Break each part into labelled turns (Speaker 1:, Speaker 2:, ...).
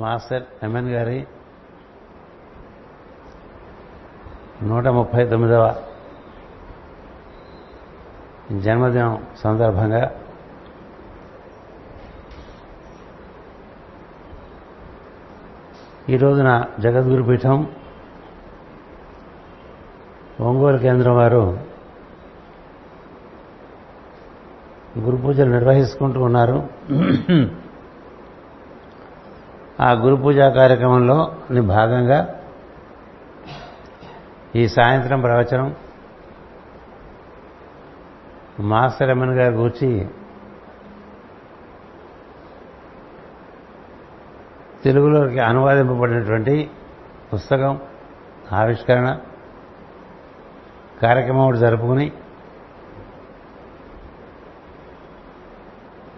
Speaker 1: Master MN గారి నూట ముప్పై తొమ్మిదవ జన్మదినం సందర్భంగా ఈ రోజున జగద్గురు పీఠం ఒంగోలు కేంద్రం వారు గురు పూజలు నిర్వహించుకుంటూ ఉన్నారు. ఆ గురు పూజా కార్యక్రమంలో భాగంగా ఈ సాయంత్రం ప్రవచనం మాస్టర్ ఎమ్మన్ గారి గురించి తెలుగులోకి అనువాదింపబడినటువంటి పుస్తకం ఆవిష్కరణ కార్యక్రమం ఒకటి జరుపుకుని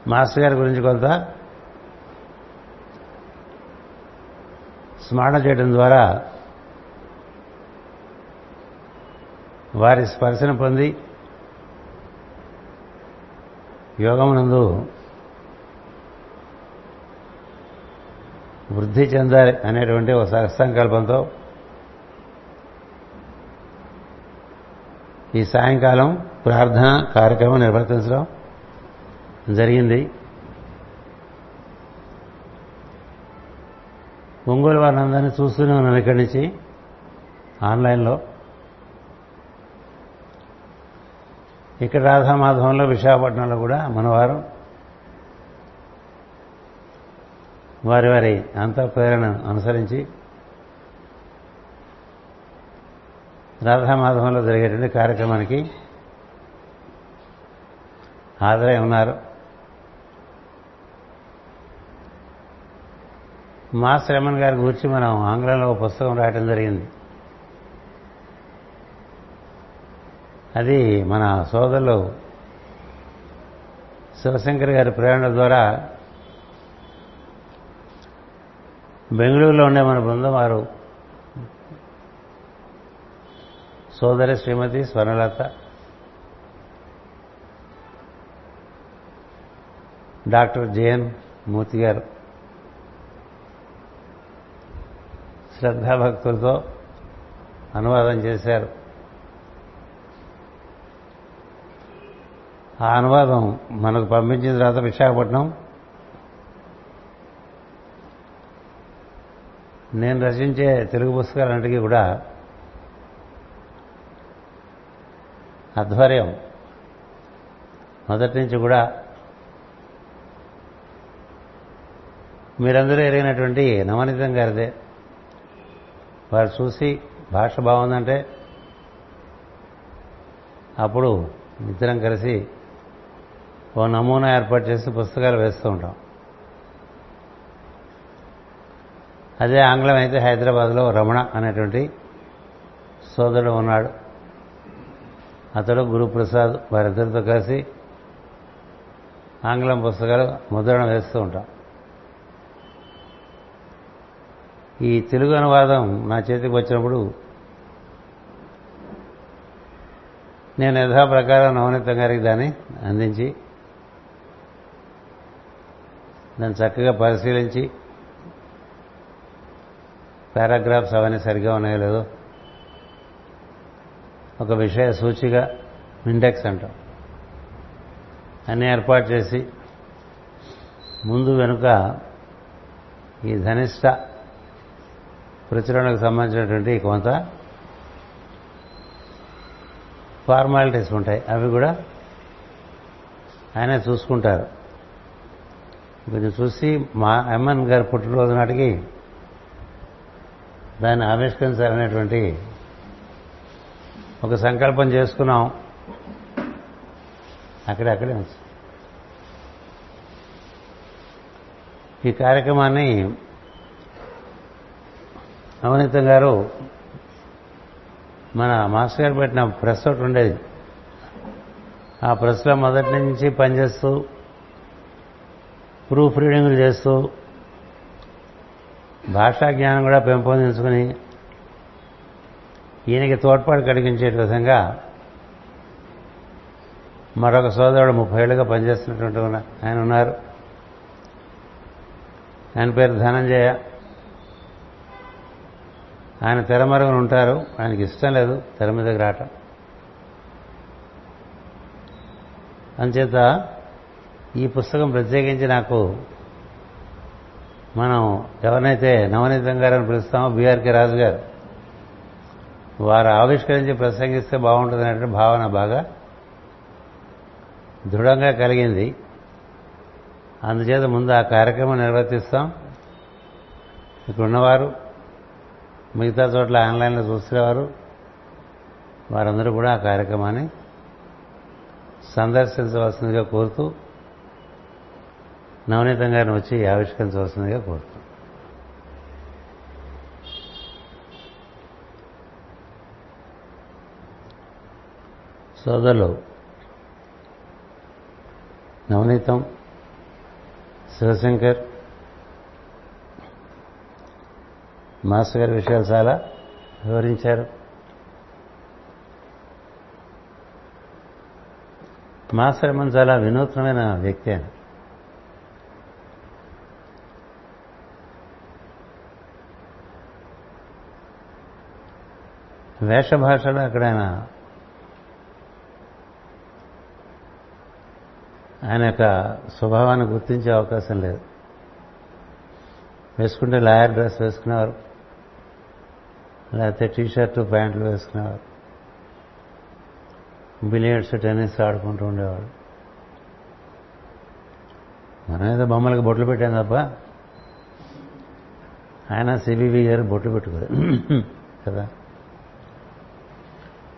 Speaker 1: మాస్టర్ గారి గురించి కొంత స్మరణ చేయడం ద్వారా వారి స్పర్శన పొంది యోగమునందు వృద్ధి చెందాలి అనేటువంటి ఒక సత్సంకల్పంతో ఈ సాయంకాలం ప్రార్థన కార్యక్రమం నిర్వర్తించడం జరిగింది. ఒంగోలు వారిని అందరినీ చూస్తూనే ఉన్నాను ఇక్కడి నుంచి ఆన్లైన్లో. ఇక్కడ రాధామాధవంలో విశాఖపట్నంలో కూడా మనవారు. వారి వారి అంతఃప్రేరణ అనుసరించి రాధామాధవంలో జరిగేటువంటి కార్యక్రమానికి హాజరై ఉన్నారు. మాస్ ఎమ్మన్ గారి గురించి మనం ఆంగ్లంలో ఒక పుస్తకం రాయటం జరిగింది. అది మన సోదరులు శివశంకర్ గారి ప్రేరణ ద్వారా బెంగళూరులో ఉండే మన బృందం వారు సోదరి Shrimati Swarnalatha doctor J N Murthy garu శ్రద్ధాభక్తులతో అనువాదం చేశారు. ఆ అనువాదం మనకు పంపించిన తర్వాత విశాఖపట్నం. నేను రచించే తెలుగు పుస్తకాలన్నిటికీ కూడా ఆధ్వర్యం మొదటి నుంచి కూడా మీరందరూ ఎరిగినటువంటి నవనీతం గారిదే. వారు చూసి భాష బాగుందంటే అప్పుడు ఇద్దరం కలిసి ఓ నమూనా ఏర్పాటు చేసి పుస్తకాలు వేస్తూ ఉంటాం. అదే ఆంగ్లం అయితే హైదరాబాద్లో రమణ అనేటువంటి సోదరుడు ఉన్నాడు. అతడు గురుప్రసాద్ వారిద్దరితో కలిసి ఆంగ్లం పుస్తకాలు ముద్రణ వేస్తూ ఉంటాం. ఈ తెలుగు అనువాదం నా చేతికి వచ్చినప్పుడు నేను యథాప్రకారం నవనీతం గారికి దాన్ని అందించి దాన్ని చక్కగా పరిశీలించి పారాగ్రాఫ్స్ అవన్నీ సరిగ్గా ఉన్నాయో లేదో ఒక విషయ సూచిక ఇండెక్స్ అంటాం. అన్నీ ఏర్పాటు చేసి ముందు వెనుక ఈ ధనిష్ట ప్రచురణకు సంబంధించినటువంటి కొంత ఫార్మాలిటీస్ ఉంటాయి. అవి కూడా ఆయన చూసుకుంటారు. కొంచెం చూసి మా ఎమ్మెన్ గారు పుట్టినరోజు నాటికి దాన్ని ఆవిష్కరించాలనేటువంటి ఒక సంకల్పం చేసుకున్నాం. అక్కడే ఉంది. ఈ కార్యక్రమాన్ని నవనీతం గారు మన మాస్టర్ గారు పెట్టిన ప్రెస్ ఒకటి ఉండేది. ఆ ప్రెస్లో మొదటి నుంచి పనిచేస్తూ ప్రూఫ్ రీడింగ్లు చేస్తూ భాషా జ్ఞానం కూడా పెంపొందించుకుని ఈయనకి తోడ్పాటు కలిగించే విధంగా మరొక సోదరుడు ముప్పై ఏళ్ళుగా పనిచేస్తున్నటువంటి ఆయన ఉన్నారు. ఆయన పేరు ధనంజయ. ఆయన తెరమరుగున ఉంటారు. ఆయనకి ఇష్టం లేదు. తెర మీదకి రావటం అంచేత ఈ పుస్తకం ప్రత్యేకించి నాకు మనం ఎవరినైతే నవనీతం గారని పిలుస్తామో బీఆర్కే రాజు గారు వారు ఆవిష్కరించి ప్రసంగిస్తే బాగుంటుంది భావన బాగా దృఢంగా కలిగింది. అందుచేత ముందు ఆ కార్యక్రమం నిర్వర్తిస్తాం. ఇక్కడున్నవారు మిగతా చోట్ల ఆన్లైన్లో చూసేవారు వారందరూ కూడా ఆ కార్యక్రమాన్ని సందర్శించవలసిందిగా కోరుతూ నవనీతం గారిని వచ్చి ఆవిష్కరించవలసిందిగా కోరుతూ. సోదరులు నవనీతం శివశంకర్ మాస్టర్ గారి విషయాలు చాలా వివరించారు. మాస్టర్ మన చాలా వినూత్నమైన వ్యక్తి అని వేష భాషలో అక్కడ ఆయన ఆయన యొక్క స్వభావాన్ని గుర్తించే అవకాశం లేదు. వేసుకుంటే లాయర్ డ్రెస్ వేసుకునేవారు. లేకపోతే టీ షర్టు ప్యాంట్లు వేసుకునేవారు. బిలియర్డ్స్ టెన్నిస్ ఆడుకుంటూ ఉండేవాడు మనం ఏదో బొమ్మలకు బొట్లు పెట్టాం తప్ప ఆయన సిబివి గారు బొట్టు పెట్టుకోదు కదా?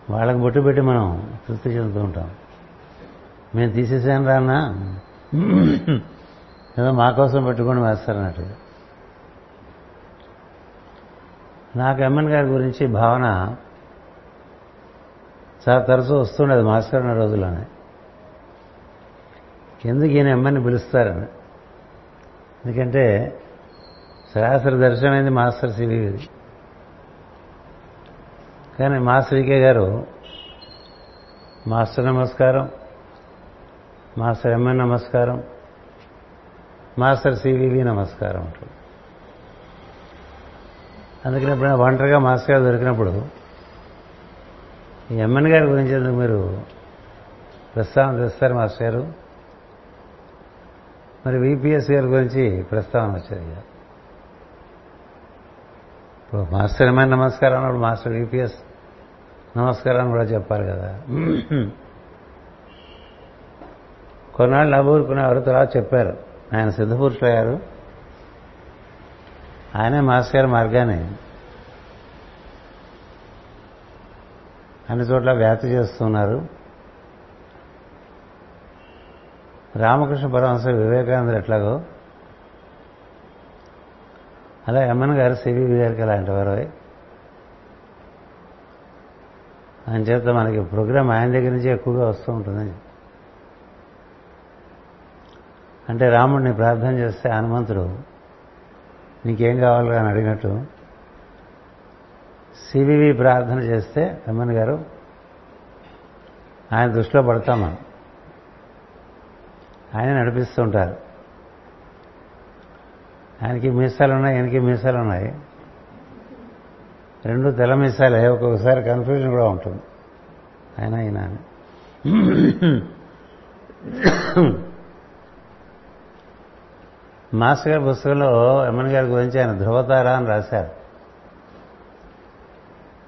Speaker 1: వాళ్ళకి బొట్టు పెట్టి మనం తృప్తి చెందుతూ ఉంటాం. మేము తీసేసాను రానా ఏదో మా కోసం పెట్టుకొని వేస్తారన్నట్టుగా నాకు ఎమ్మెన్ గారి గురించి భావన చాలా తరచూ వస్తుండేది మాస్టర్ ఉన్న రోజుల్లోనే. ఎందుకు ఈయన ఎమ్మని పిలుస్తారని. ఎందుకంటే సరాసరి దర్శనమైంది మాస్టర్ సివిది కానీ master V K garu master నమస్కారం మాస్టర్ ఎంఎన్ నమస్కారం మాస్టర్ సివివి నమస్కారం ఉంటుంది అందుకని ఎప్పుడైనా ఒంటరిగా మాస్టర్ గారు దొరికినప్పుడు ఈ ఎమ్మెన్ గారి గురించి ఎందుకు మీరు ప్రస్తావన తెస్తారు మాస్టర్ గారు? మరి విపిఎస్ గారి గురించి ప్రస్తావన వచ్చేది ఇప్పుడు మాస్టర్ ఎమ్మెన్ నమస్కారం అన్నప్పుడు మాస్టర్ విపిఎస్ నమస్కారం కూడా చెప్పాలి కదా. కొన్నాళ్ళు నవ్వుకునేవారు తర్వాత చెప్పారు. ఆయన సిద్ధపురుషులు అయ్యారు. ఆయనే మాస్ గారి మార్గాన్ని అన్ని చోట్ల వ్యాప్తి చేస్తున్నారు. రామకృష్ణ పరమహంస వివేకానంద ఎట్లాగో. అలా ఎమ్మెన్ గారు సివివి గారికి అలాంటి వారు అని చేత మనకి ప్రోగ్రాం ఆయన దగ్గర నుంచి ఎక్కువగా వస్తూ ఉంటుంది అంటే రాముడిని ప్రార్థన చేస్తే హనుమంతుడు నీకేం కావాలి అని అడిగినట్టు సివివి ప్రార్థన చేస్తే ఎమ్మన్ గారు ఆయన దృష్టిలో పడతాం మనం. ఆయన నడిపిస్తూ ఉంటారు. ఆయనకి మీసాలు ఉన్నాయి ఆయనకి మీసాలు ఉన్నాయి. రెండు తెల మీసాలే ఒక్కొక్కసారి కన్ఫ్యూజన్ కూడా ఉంటుంది. ఆయన ఆయన మాస్టర్ గారి పుస్తకంలో ఎమ్మెన్ గారి గురించి ఆయన ధ్రువతార అని రాశారు.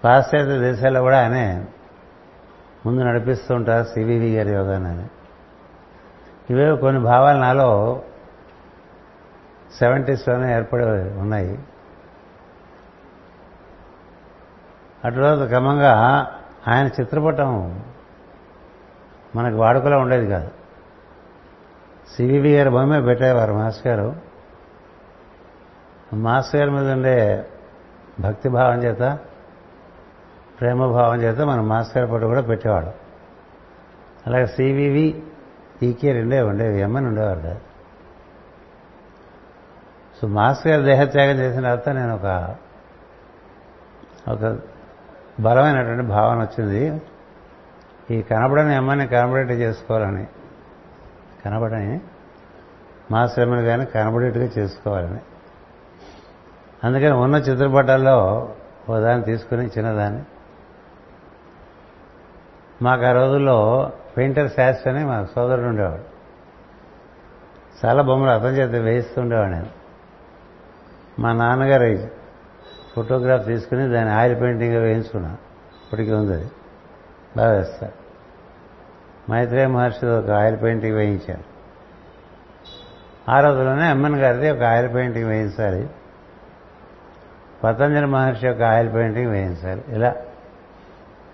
Speaker 1: పాశ్చాత్య దేశాల్లో కూడా ఆయనే ముందు నడిపిస్తూ ఉంటారు సివివి గారి యోగాన్ని ఇవే కొన్ని భావాలు నాలో సెవెంటీస్లోనే ఏర్పడి ఉన్నాయి. అటు రోజు క్రమంగా ఆయన చిత్రపటం మనకు వాడుకలో ఉండేది కాదు. సివివి గారు బొమ్మే పెట్టేవారు మాస్ గారు. మాస్టర్ గారి మీద ఉండే భక్తిభావం చేత ప్రేమభావం చేత మన మాస్ గారి పట్టు కూడా పెట్టేవాడు అలాగే సివివి ఈకే రెండే ఉండేవి ఎమ్మని ఉండేవారు కాదు. సో మాస్టర్ గారు దేహత్యాగం చేసిన తర్వాత నేను ఒక ఒక బలమైనటువంటి భావన వచ్చింది. ఈ కనబడని అమ్మని కనబడేట్టు చేసుకోవాలని. కనబడని మా అమ్మని కానీ కనబడేట్టుగా చేసుకోవాలని. అందుకని ఉన్న చిత్రపటాల్లో ఓ దాన్ని తీసుకుని చిన్నదాన్ని. మాకు ఆ రోజుల్లో పెయింటర్ శాస్త్రి అని మా సోదరుడు ఉండేవాడు. చాలా బొమ్మలు అర్థం చేస్తే వేయిస్తుండేవాడు నేను. మా నాన్నగారు ఫోటోగ్రాఫ్ తీసుకుని దాన్ని ఆయిల్ పెయింటింగ్ వేయించుకున్నాను. ఇప్పటికీ ఉంది అది. బాగా వేస్తాడు మైత్రేయ మహర్షి ఒక ఆయిల్ పెయింటింగ్ వేయించారు. ఆ రోజులోనే అమ్మన్ గారిది ఒక ఆయిల్ పెయింటింగ్ వేయించాలి. పతంజలి మహర్షి యొక్క ఆయిల్ పెయింటింగ్ వేయించాలి. ఇలా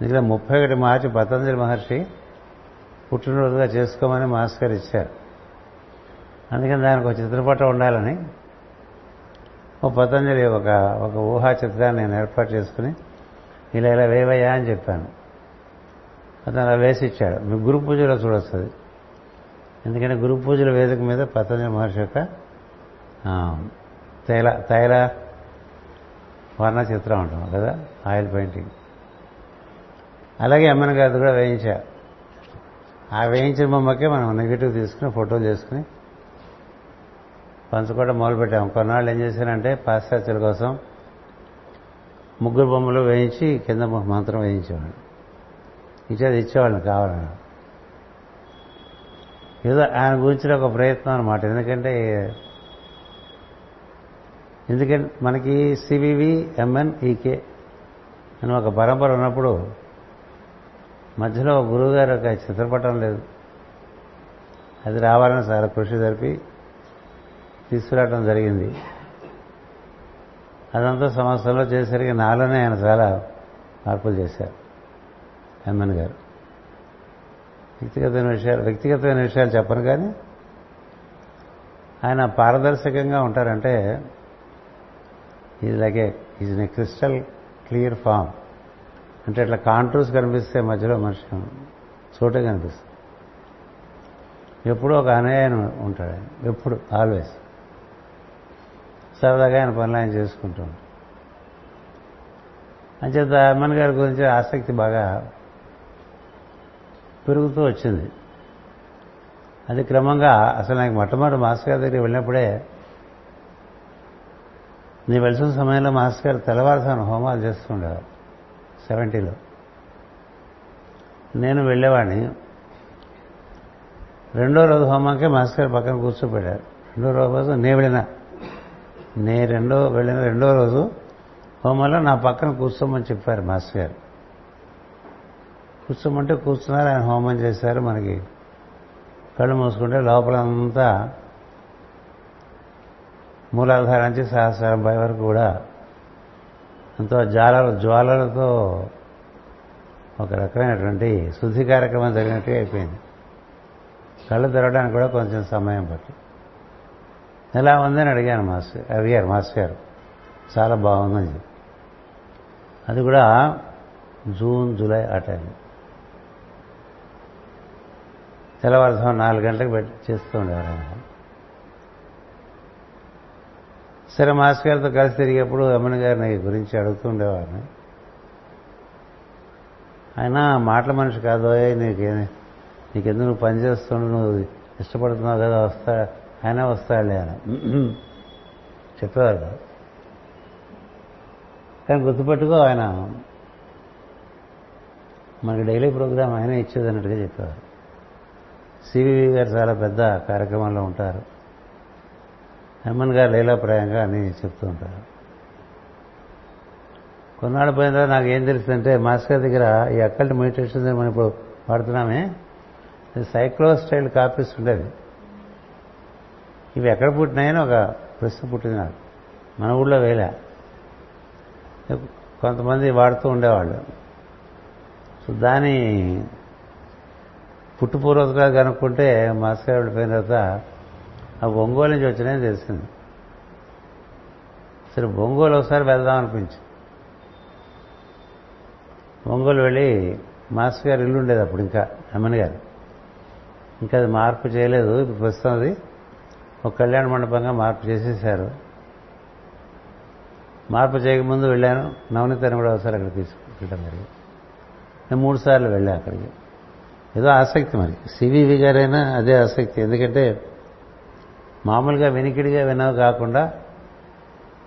Speaker 1: ఇందులో ముప్పై ఒకటి మార్చి పతంజలి మహర్షి పుట్టినరోజుగా చేసుకోమని మాస్కర్ ఇచ్చారు. అందుకని దానికి ఒక చిత్రపటం ఉండాలని ఓ పతంజలి ఒక ఒక ఊహా చిత్రాన్ని నేను ఏర్పాటు చేసుకుని ఇలా ఇలా వేవయ్యా అని చెప్పాను. అతను అలా వేసి ఇచ్చాడు మీ గురు పూజలో చూడొస్తుంది. ఎందుకంటే గురు పూజల వేదిక మీద పతంజలి మహర్షి యొక్క తైల తైల వర్ణ చిత్రం ఉంటాం కదా ఆయిల్ పెయింటింగ్. అలాగే అమ్మన గారు కూడా వేయించా. ఆ వేయించిన బొమ్మకే మనం నెగిటివ్ తీసుకుని ఫోటోలు చేసుకుని పంచుకోవడం మొదలుపెట్టాము. కొన్నాళ్ళు ఏం చేశానంటే పాశ్చాత్యుల కోసం ముగ్గురు బొమ్మలు వేయించి కింద మంత్రం వేయించేవాడు ఇచ్చేది ఇచ్చేవాళ్ళని కావాలని. ఏదో ఆయన గురించిన ఒక ప్రయత్నం అనమాట ఎందుకంటే ఎందుకంటే మనకి సివివి ఎంఎన్ ఈకే అని ఒక పరంపర ఉన్నప్పుడు మధ్యలో గురువుగారు ఒక చిత్రపటం లేదు. అది రావాలని చాలా కృషి జరిపి తీసుకురావడం జరిగింది. అదంతా సంవత్సరంలో చేసరికి నాలోనే ఆయన చాలా మార్పులు చేశారు. ఎమ్మెన్ గారు. వ్యక్తిగతమైన విషయాలు వ్యక్తిగతమైన విషయాలు చెప్పను కానీ ఆయన పారదర్శకంగా ఉంటారంటే ఇది like is in a crystal clear form అంటే ఇట్లా కాంట్రూస్ కనిపిస్తే మధ్యలో మనిషి చోటే కనిపిస్తుంది. ఎప్పుడూ ఒక అనయాయన ఉంటాడు ఆయన ఎప్పుడు ఆల్వేస్ సరదాగా ఆయన పనులు ఆయన చేసుకుంటూ ఉంటాడు. అంచేత అమ్మన్ గారి గురించి ఆసక్తి బాగా పెరుగుతూ వచ్చింది. అది క్రమంగా అసలు నాకు మొట్టమొదటి మాస్టర్ గారి దగ్గరికి వెళ్ళినప్పుడే నీ వెళ్తున్న సమయంలో మాస్టర్ గారు తెల్లవారుసాను హోమాలు చేస్తుండేవారు సెవెంటీలో. నేను వెళ్ళేవాడిని. రెండో రోజు హోమాకే మాస్టర్ గారు పక్కన కూర్చోబెట్టారు రెండో రోజు నేను వెళ్ళిన నే రెండో వెళ్ళిన రెండో రోజు హోమంలో నా పక్కన కూర్చోమని చెప్పారు మాస్టర్ గారు. కూర్చోమంటే కూర్చున్నారు ఆయన హోమం చేశారు మనకి. కళ్ళు మూసుకుంటే లోపలంతా మూలాధార నుంచి సహస్రం పై వరకు కూడా ఎంతో జ్వాల జ్వాలలతో ఒక రకమైనటువంటి శుద్ధి కార్యక్రమం జరిగినట్టుగా అయిపోయింది. కళ్ళు తెరవడానికి కూడా కొంచెం సమయం పట్టి ఎలా ఉందని అడిగాను మాస్టర్ అడిగారు మాస్టర్ గారు. చాలా బాగుందని చెప్పి. అది కూడా జూన్ జూలై ఆ టైం తెల్లవారుజాము నాలుగు గంటలకు పెట్టి చేస్తూ ఉండేవారు ఆయన. సరే మాస్టర్ గారితో కలిసి తిరిగేప్పుడు అమ్మని గారిని గురించి అడుగుతూ ఉండేవారు ఆయన మాటల మనిషి కాదు నీకే నీకెందుకు నువ్వు పని చేస్తుండు? నువ్వు ఇష్టపడుతున్నావు కదా వస్తా ఆయన వస్తాడులే అని చెప్పేవారు. కానీ గుర్తుపెట్టుకో ఆయన మనకి డైలీ ప్రోగ్రామ్ ఆయన ఇచ్చేది అన్నట్టుగా చెప్పేవారు. సివివి గారు చాలా పెద్ద కార్యక్రమంలో ఉంటారు. హెమన్ గారు లీలాప్రాయంగా అని చెప్తూ ఉంటారు. కొన్నాళ్ళు పోయిన తర్వాత నాకు ఏం తెలుస్తుందంటే మాస్టర్ దగ్గర ఈ అక్కల్ట్ మెడిటేషన్ మనం ఇప్పుడు వాడుతున్నామే సైక్లో స్టైల్ కాపీస్ ఉండేది ఇవి ఎక్కడ పుట్టినాయని ఒక ప్రశ్న పుట్టింది నాకు. మన ఊళ్ళో వేలా. కొంతమంది వాడుతూ ఉండేవాళ్ళు. సో దాని పుట్టుపూర్వతగా కనుక్కుంటే మాస్కర్ వెళ్ళిపోయిన తర్వాత ఆ ఒంగోలు నుంచి వచ్చినాయని తెలిసింది. సరే ఒంగోలు ఒకసారి వెళ్దాం అనిపించింది. ఒంగోలు వెళ్ళి మాస్టర్ గారు ఇల్లు ఉండేది అప్పుడు ఇంకా అమ్మని గారు. ఇంకా అది మార్పు చేయలేదు ఇప్పుడు ప్రస్తుతం అది. ఒక కళ్యాణ మండపంగా మార్పు చేసేసారు మార్పు చేయకముందు వెళ్ళాను. నవనీతని కూడా ఒకసారి అక్కడ తీసుకెళ్ళడం జరిగింది. నేను మూడు సార్లు వెళ్ళాను అక్కడికి. ఏదో ఆసక్తి మరి. సివివి గారైనా అదే ఆసక్తి. ఎందుకంటే మామూలుగా వెనికిడిగా వినవు కాకుండా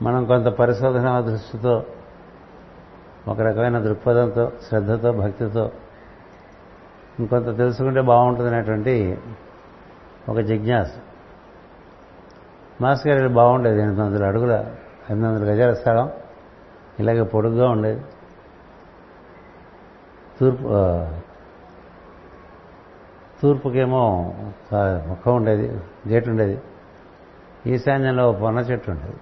Speaker 1: మనం కొంత పరిశోధన దృష్టితో ఒక రకమైన దృక్పథంతో శ్రద్ధతో భక్తితో ఇంకొంత తెలుసుకుంటే బాగుంటుంది అనేటువంటి ఒక జిజ్ఞాస. మాస్ గారి బాగుండేది ఎనిమిది వందల అడుగుల ఎనిమిది వందల గజాల స్థలం. ఇలాగే పొడుగ్గా ఉండేది. తూర్పు తూర్పుకేమో ముఖం ఉండేది గేటు ఉండేది. ఈశాన్యంలో పొన్న చెట్టు ఉండేది.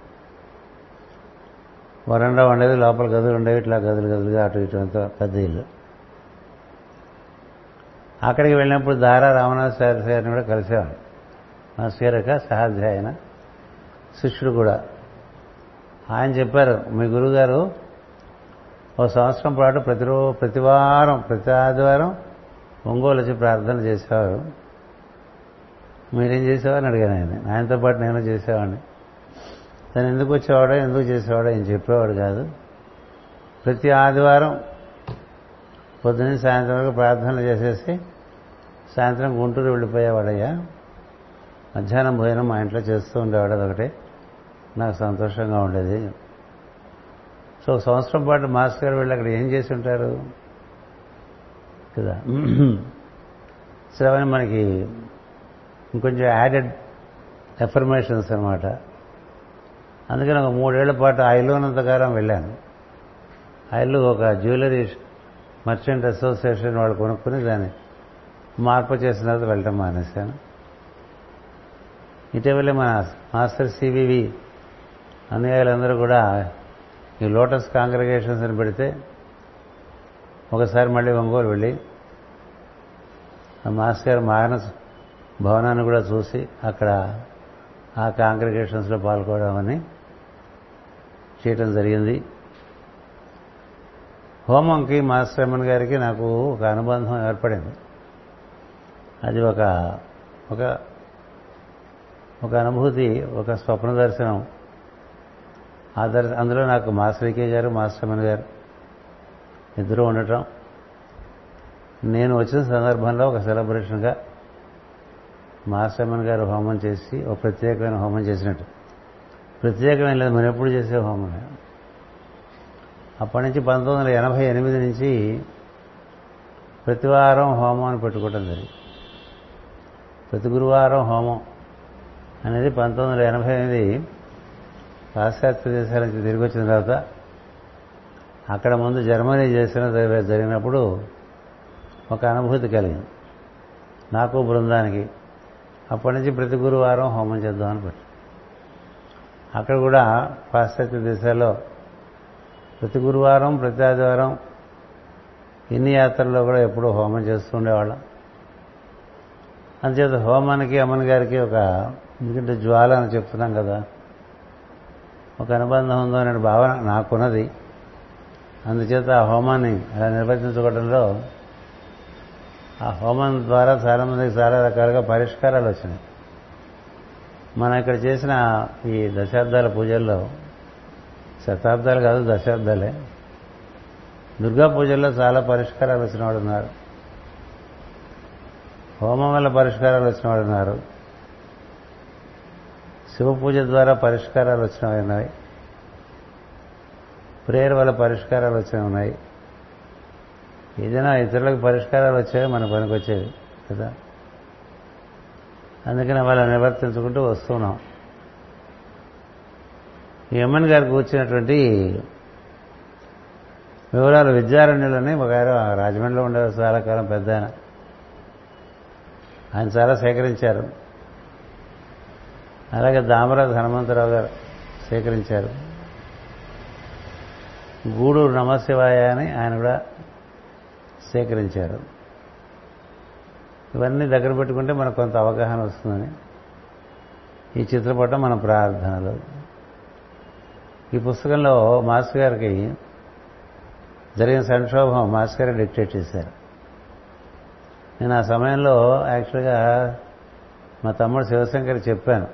Speaker 1: వరండా ఉండేది లోపల గదులు ఉండేవి ఇట్లా గదులు గదులుగా అటు ఇటు అంతా పెద్ద ఇల్లు. అక్కడికి వెళ్ళినప్పుడు దారా రామనాథ్ సార్ గారిని కూడా కలిసేవాడు మాస్టర్ గారు యొక్క సహాధ్యాయన శిష్యుడు కూడా. ఆయన చెప్పారు మీ గురుగారు ఓ సంవత్సరం పాటు ప్రతిరోజు ప్రతివారం ప్రతి ఆదివారం ఒంగోలు వచ్చి ప్రార్థన చేసేవారు. మీరేం చేసేవారని అడిగాను ఆయన. ఆయనతో పాటు నేను చేసేవాడిని. తను ఎందుకు వచ్చేవాడో ఎందుకు చేసేవాడో ఆయన చెప్పేవాడు కాదు. ప్రతి ఆదివారం పొద్దున్న సాయంత్రం వరకు ప్రార్థనలు చేసేసి సాయంత్రం గుంటూరు వెళ్ళిపోయేవాడయ్యా. మధ్యాహ్నం భోజనం మా ఇంట్లో చేస్తూ ఉండేవాడు అదొకటి. నాకు సంతోషంగా ఉండేది. సో సంవత్సరం పాటు మాస్టర్ గారు వెళ్ళి అక్కడ ఏం చేసి ఉంటారు? కదా. శ్రవణి మనకి ఇంకొంచెం యాడెడ్ ఎఫర్మేషన్స్ అనమాట అందుకని ఒక మూడేళ్ళ పాటు ఆ వెళ్ళాను. ఐలో ఒక జ్యువెలరీ మర్చెంట్ అసోసియేషన్ వాళ్ళు కొనుక్కుని దాన్ని మార్పు చేసిన తర్వాత వెళ్ళటం మానేశాను. ఇటీవలే మన మాస్టర్ సివివి అనుయాయులందరూ కూడా ఈ లోటస్ కాంగ్రిగేషన్స్ అని పెడితే ఒకసారి మళ్ళీ ఒంగోలు వెళ్ళి మాస్ మాస్టర్ గారు మాయన భవనాన్ని కూడా చూసి అక్కడ ఆ కాంగ్రిగేషన్స్లో పాల్గొనడం అని చేయటం జరిగింది. హోమంకి మాస్టర్ రమణ్ గారికి నాకు ఒక అనుబంధం ఏర్పడింది. అది ఒక ఒక ఒక అనుభూతి ఒక స్వప్న దర్శనం. ఆ దర్శ అందులో నాకు master V K garu master Raman garu ఇద్దరు ఉండటం. నేను వచ్చిన సందర్భంలో ఒక సెలబ్రేషన్గా మాస్టర్ గారు హోమం చేసి ఒక ప్రత్యేకమైన హోమం చేసినట్టు. ప్రత్యేకమైన లేదు మనం ఎప్పుడు చేసే హోమం? అప్పటి నుంచి పంతొమ్మిది వందల ఎనభై ఎనిమిది నుంచి ప్రతివారం హోమం అని పెట్టుకోవటం జరిగింది. ప్రతి గురువారం హోమం అనేది పంతొమ్మిది వందల ఎనభై ఎనిమిది పాశ్చాత్య దేశాల నుంచి తిరిగి వచ్చిన తర్వాత అక్కడ ముందు జర్మనీ చేసిన జరిగినప్పుడు ఒక అనుభూతి కలిగింది. నాకు బృందానికి అప్పటి నుంచి ప్రతి గురువారం హోమం చేద్దాం పెట్టి అక్కడ కూడా పాశ్చాత్య దేశాల్లో ప్రతి గురువారం ప్రతి ఆదివారం ఇన్ని యాత్రల్లో కూడా ఎప్పుడూ హోమం చేస్తుండేవాళ్ళం అందుచేత హోమానికి అమ్మన్ గారికి ఒక ఎందుకంటే జ్వాల అని చెప్తున్నాం కదా ఒక అనుబంధం ఉందో అనే భావన నాకున్నది. అందుచేత ఆ హోమాన్ని అలా నిర్వర్తించుకోవడంలో ఆ హోమం ద్వారా చాలా మందికి చాలా రకాలుగా పరిష్కారాలు వచ్చినాయి. మనం ఇక్కడ చేసిన ఈ దశాబ్దాల పూజల్లో శతాబ్దాలు కాదు దశాబ్దాలే దుర్గా పూజల్లో చాలా పరిష్కారాలు వచ్చిన వాడు ఉన్నారు. హోమం వల్ల పరిష్కారాలు వచ్చిన వాడు ఉన్నారు. శివ పూజ ద్వారా పరిష్కారాలు వచ్చినవి ఉన్నాయి. ప్రేయర్ వల్ల పరిష్కారాలు వచ్చినవి ఉన్నాయి. ఏదైనా ఇతరులకు పరిష్కారాలు వచ్చాయో మన పనికి వచ్చేవి కదా? అందుకని వాళ్ళ నివర్తించుకుంటూ వస్తున్నాం. ఈ ఎమ్మన్ గారికి వచ్చినటువంటి వివరాలు విద్యారణ్యులని ఒక ఆయన రాజమండ్రిలో ఉండే చాలా కాలం పెద్ద ఆయన. ఆయన చాలా సేకరించారు. అలాగే దామరాజు హనుమంతరావు గారు సేకరించారు. గూడూరు నమశివాయ అని ఆయన కూడా సేకరించారు. ఇవన్నీ దగ్గర పెట్టుకుంటే మనకు కొంత అవగాహన వస్తుందని. ఈ చిత్రపటం మన ప్రార్థనలు. ఈ పుస్తకంలో మాస్ గారికి జరిగిన సంక్షోభం మాస్ గారు డిక్టేట్ చేశారు. నేను ఆ సమయంలో యాక్చువల్గా మా తమ్ముడు శివశంకర్ చెప్పాను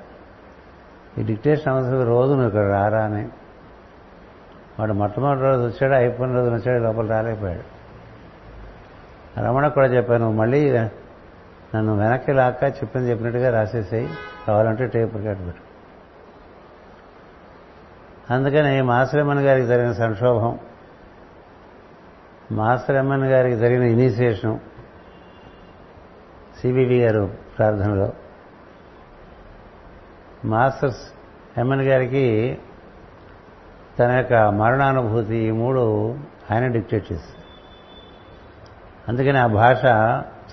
Speaker 1: ఈ డిక్టేషన్ అవసరం రోజు నువ్వు ఇక్కడ రారా అని. వాడు మొట్టమొదటి రోజు వచ్చాడు అయిపోయిన రోజు వచ్చాడు లోపల రాలేకపోయాడు. రమణ కూడా చెప్పాను నువ్వు మళ్ళీ నన్ను వెనక్కి లాక్క చెప్పింది చెప్పినట్టుగా రాసేసాయి కావాలంటే టేప్ రికార్డ్ పెట్టు. అందుకని మాసరమ్మన్ గారికి జరిగిన సంక్షోభం మాసరమ్మన్ గారికి జరిగిన ఇనీషియేషన్ సిబివి గారు ప్రార్థనలో మాస్టర్స్ ఎమ్మెన్ గారికి తన యొక్క మరణానుభూతి ఈ మూడు ఆయన డిక్టేట్ చేస్తారు అందుకని ఆ భాష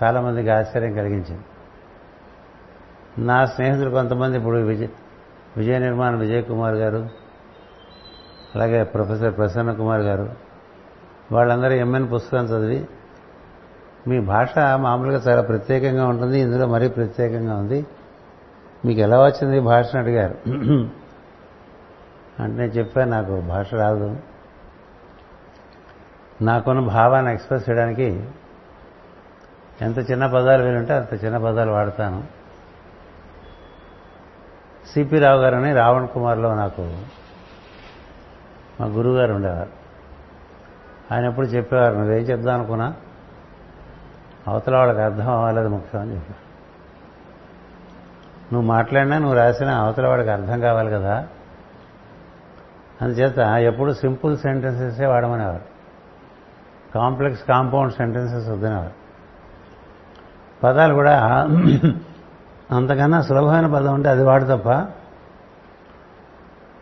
Speaker 1: చాలామందికి ఆశ్చర్యం కలిగించింది. నా స్నేహితులు కొంతమంది ఇప్పుడు విజయ విజయ నిర్మాణ విజయ్ కుమార్ గారు అలాగే ప్రొఫెసర్ ప్రసన్న కుమార్ గారు వాళ్ళందరూ ఎంఎన్ పుస్తకం చదివి మీ భాష మామూలుగా చాలా ప్రత్యేకంగా ఉంటుంది ఇందులో మరీ ప్రత్యేకంగా ఉంది. మీకు ఎలా వచ్చింది భాషను అడిగారు. అంటే నేను చెప్పాను నాకు భాష రాదు. నాకున్న భావాన్ని ఎక్స్ప్రెస్ చేయడానికి ఎంత చిన్న పదాలు వీలుంటే అంత చిన్న పదాలు వాడతాను. సిపి రావు గారని రావణ్ కుమార్లో నాకు మా గురువుగారు ఉండేవారు. ఆయన ఎప్పుడు చెప్పేవారు నువ్వేం చెప్దాం అనుకున్నా? అవతల వాళ్ళకి అర్థం అవ్వలేదు ముఖ్యం అని చెప్పారు నువ్వు మాట్లాడినా నువ్వు రాసినా అవతల వాడికి అర్థం కావాలి కదా? అందుచేత ఎప్పుడు సింపుల్ సెంటెన్సెసే వాడమనేవారు. కాంప్లెక్స్ కాంపౌండ్ సెంటెన్సెస్ వద్దనేవారు పదాలు కూడా అంతకన్నా సులభమైన పదం ఉంటే అది వాడు తప్ప